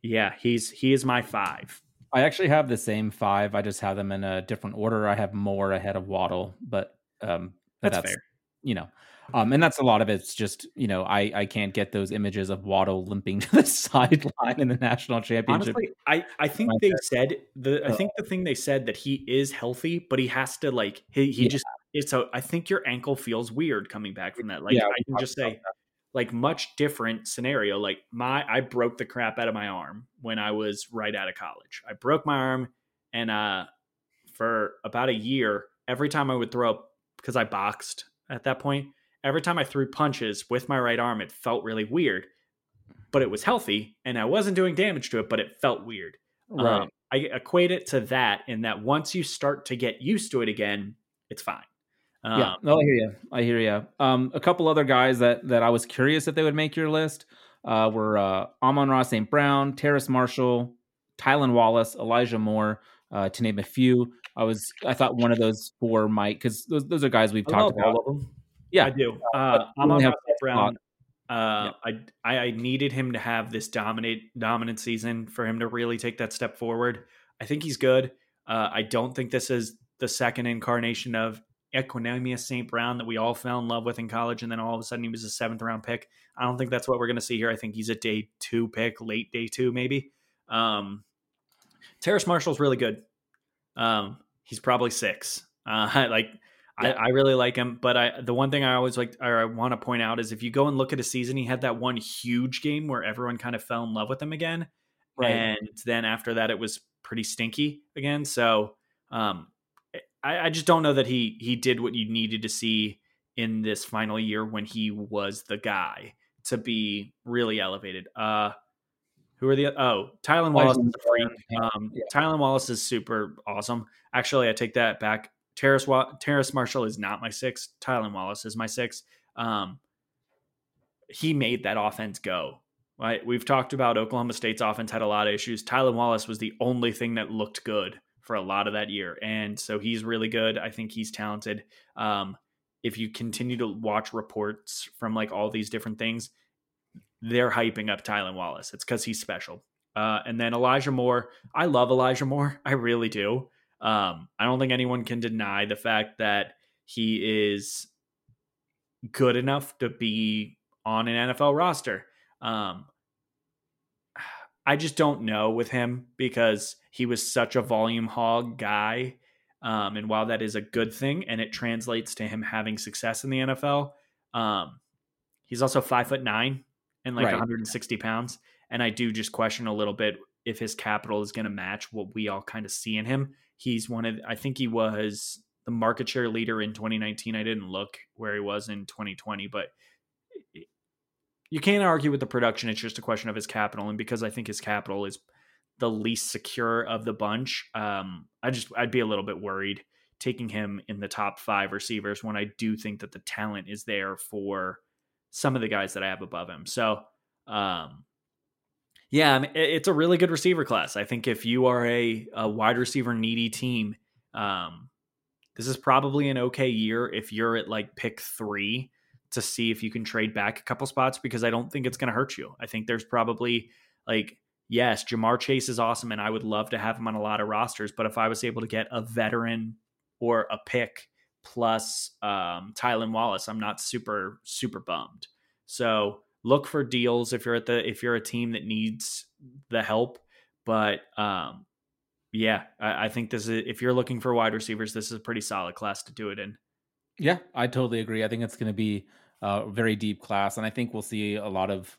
yeah, he's he is my five. I actually have the same five. I just have them in a different order. I have more ahead of Waddle, but um, That's, that's, fair. you know, um, and that's a lot of it's just you know I I can't get those images of Waddle limping to the sideline in the national championship. Honestly, I, I think My they bad. said the I think the thing they said that he is healthy, but he has to like he, he Yeah. just it's so I think your ankle feels weird coming back from that. Like Yeah, I can just say like much different scenario. Like my I broke the crap out of my arm when I was right out of college. I broke my arm and uh for about a year, every time I would throw up because I boxed at that point, every time I threw punches with my right arm, it felt really weird. But it was healthy and I wasn't doing damage to it, but it felt weird. right. Um, I equate it to that in that once you start to get used to it again, it's fine. Um, yeah, no, I hear you. I hear you. Um, a couple other guys that that I was curious if they would make your list uh, were uh, Amon-Ra St. Brown, Terrace Marshall, Tylan Wallace, Elijah Moore, uh, to name a few. I was I thought one of those four might because those those are guys we've I talked about. All of them. Yeah, I do. but Uh, I'm on have Ross one Brown. Uh, I, I I needed him to have this dominate dominant season for him to really take that step forward. I think he's good. Uh, I don't think this is the second incarnation of Equanimeous St. Brown that we all fell in love with in college, and then all of a sudden he was a seventh round pick. I don't think that's what we're going to see here. I think he's a day two pick, late day two maybe. Um, Terrace Marshall's really good. Um, he's probably six. Uh, like I, I really like him, but I the one thing I always like or I want to point out is if you go and look at a season, he had that one huge game where everyone kind of fell in love with him again, Right. and then after that it was pretty stinky again. So um, I, I just don't know that he he did what you needed to see in this final year when he was the guy to be really elevated. Uh, who are the oh Tylan Wallace is. Um, Yeah. Tylan Wallace is super awesome. Actually, I take that back. Terrace Terrace Marshall is not my six. Tylan Wallace is my six. Um, he made that offense go. Right, we've talked about Oklahoma State's offense had a lot of issues. Tylan Wallace was the only thing that looked good for a lot of that year, and so he's really good. I think he's talented. Um, if you continue to watch reports from like all these different things, they're hyping up Tylan Wallace. It's because he's special. Uh, and then Elijah Moore. I love Elijah Moore. I really do. Um, I don't think anyone can deny the fact that he is good enough to be on an NFL roster. Um, I just don't know with him because he was such a volume hog guy. Um, and while that is a good thing and it translates to him having success in the NFL, um, he's also five foot nine and like Right. 160 pounds. And I do just question a little bit if his capital is going to match what we all kind of see in him. He's one of, I think he was the market share leader in 2019. I didn't look where he was in 2020, but you can't argue with the production. It's just a question of his capital. And because I think his capital is the least secure of the bunch, um, I just, I'd be a little bit worried taking him in the top five receivers when I do think that the talent is there for some of the guys that I have above him. So, um, yeah, I mean, it's a really good receiver class. I think if you are a, a wide receiver needy team, um, this is probably an okay year if you're at like pick three to see if you can trade back a couple spots because I don't think it's going to hurt you. I think there's probably like, yes, Ja'Marr Chase is awesome and I would love to have him on a lot of rosters. But if I was able to get a veteran or a pick plus um, Tylan Wallace, I'm not super, super bummed. So, look for deals if you're at the if you're a team that needs the help. But um, yeah, I, I think this is if you're looking for wide receivers, this is a pretty solid class to do it in. Yeah, I totally agree. I think it's going to be a very deep class, and I think we'll see a lot of.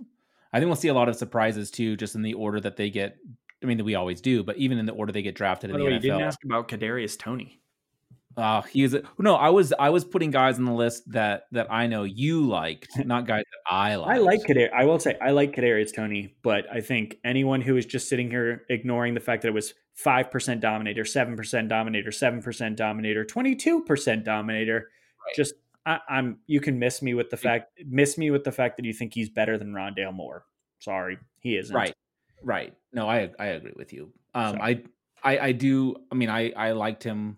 I think we'll see a lot of surprises too, just in the order that they get. I mean, that we always do, but even in the order they get drafted in the, the way, NFL. You didn't ask about Kadarius Toney. Uh, he's a, no, I was I was putting guys on the list that that I know you liked, not guys that I like. I like Kadar. I will say I like Kadarius Toney, but I think anyone who is just sitting here ignoring the fact that it was five percent dominator, seven percent dominator, seven percent dominator, twenty two percent dominator, right. just I, am You can miss me with the fact miss me with the fact that you think he's better than Rondale Moore. Sorry, he isn't. Right, right. No, I I agree with you. Um, I, I I do. I mean, I I liked him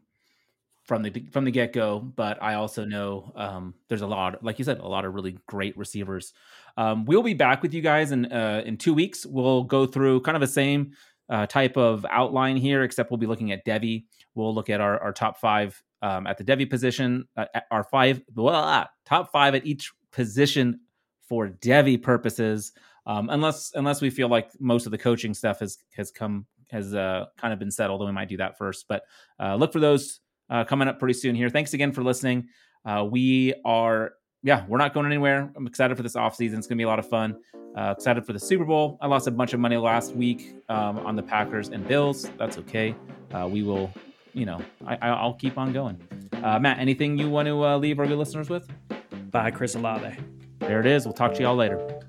from the from the get go. But I also know um, there's a lot, like you said, a lot of really great receivers. Um, we'll be back with you guys in uh, in two weeks. We'll go through kind of the same uh, type of outline here, except we'll be looking at Devy. We'll look at our, our top five um, at the Devy position, uh, our five blah, top five at each position for Devy purposes. Um, unless unless we feel like most of the coaching stuff has has come has uh, kind of been settled, then we might do that first. But uh, look for those uh, coming up pretty soon here. Thanks again for listening. Uh, we are, yeah, we're not going anywhere. I'm excited for this offseason. It's going to be a lot of fun. Uh, excited for the Super Bowl. I lost a bunch of money last week um, on the Packers and Bills. That's okay. Uh, we will, you know, I, will keep on going. Uh, Matt, anything you want to uh, leave our good listeners with? Bye, Chris Olave. There it is. We'll talk to y'all later.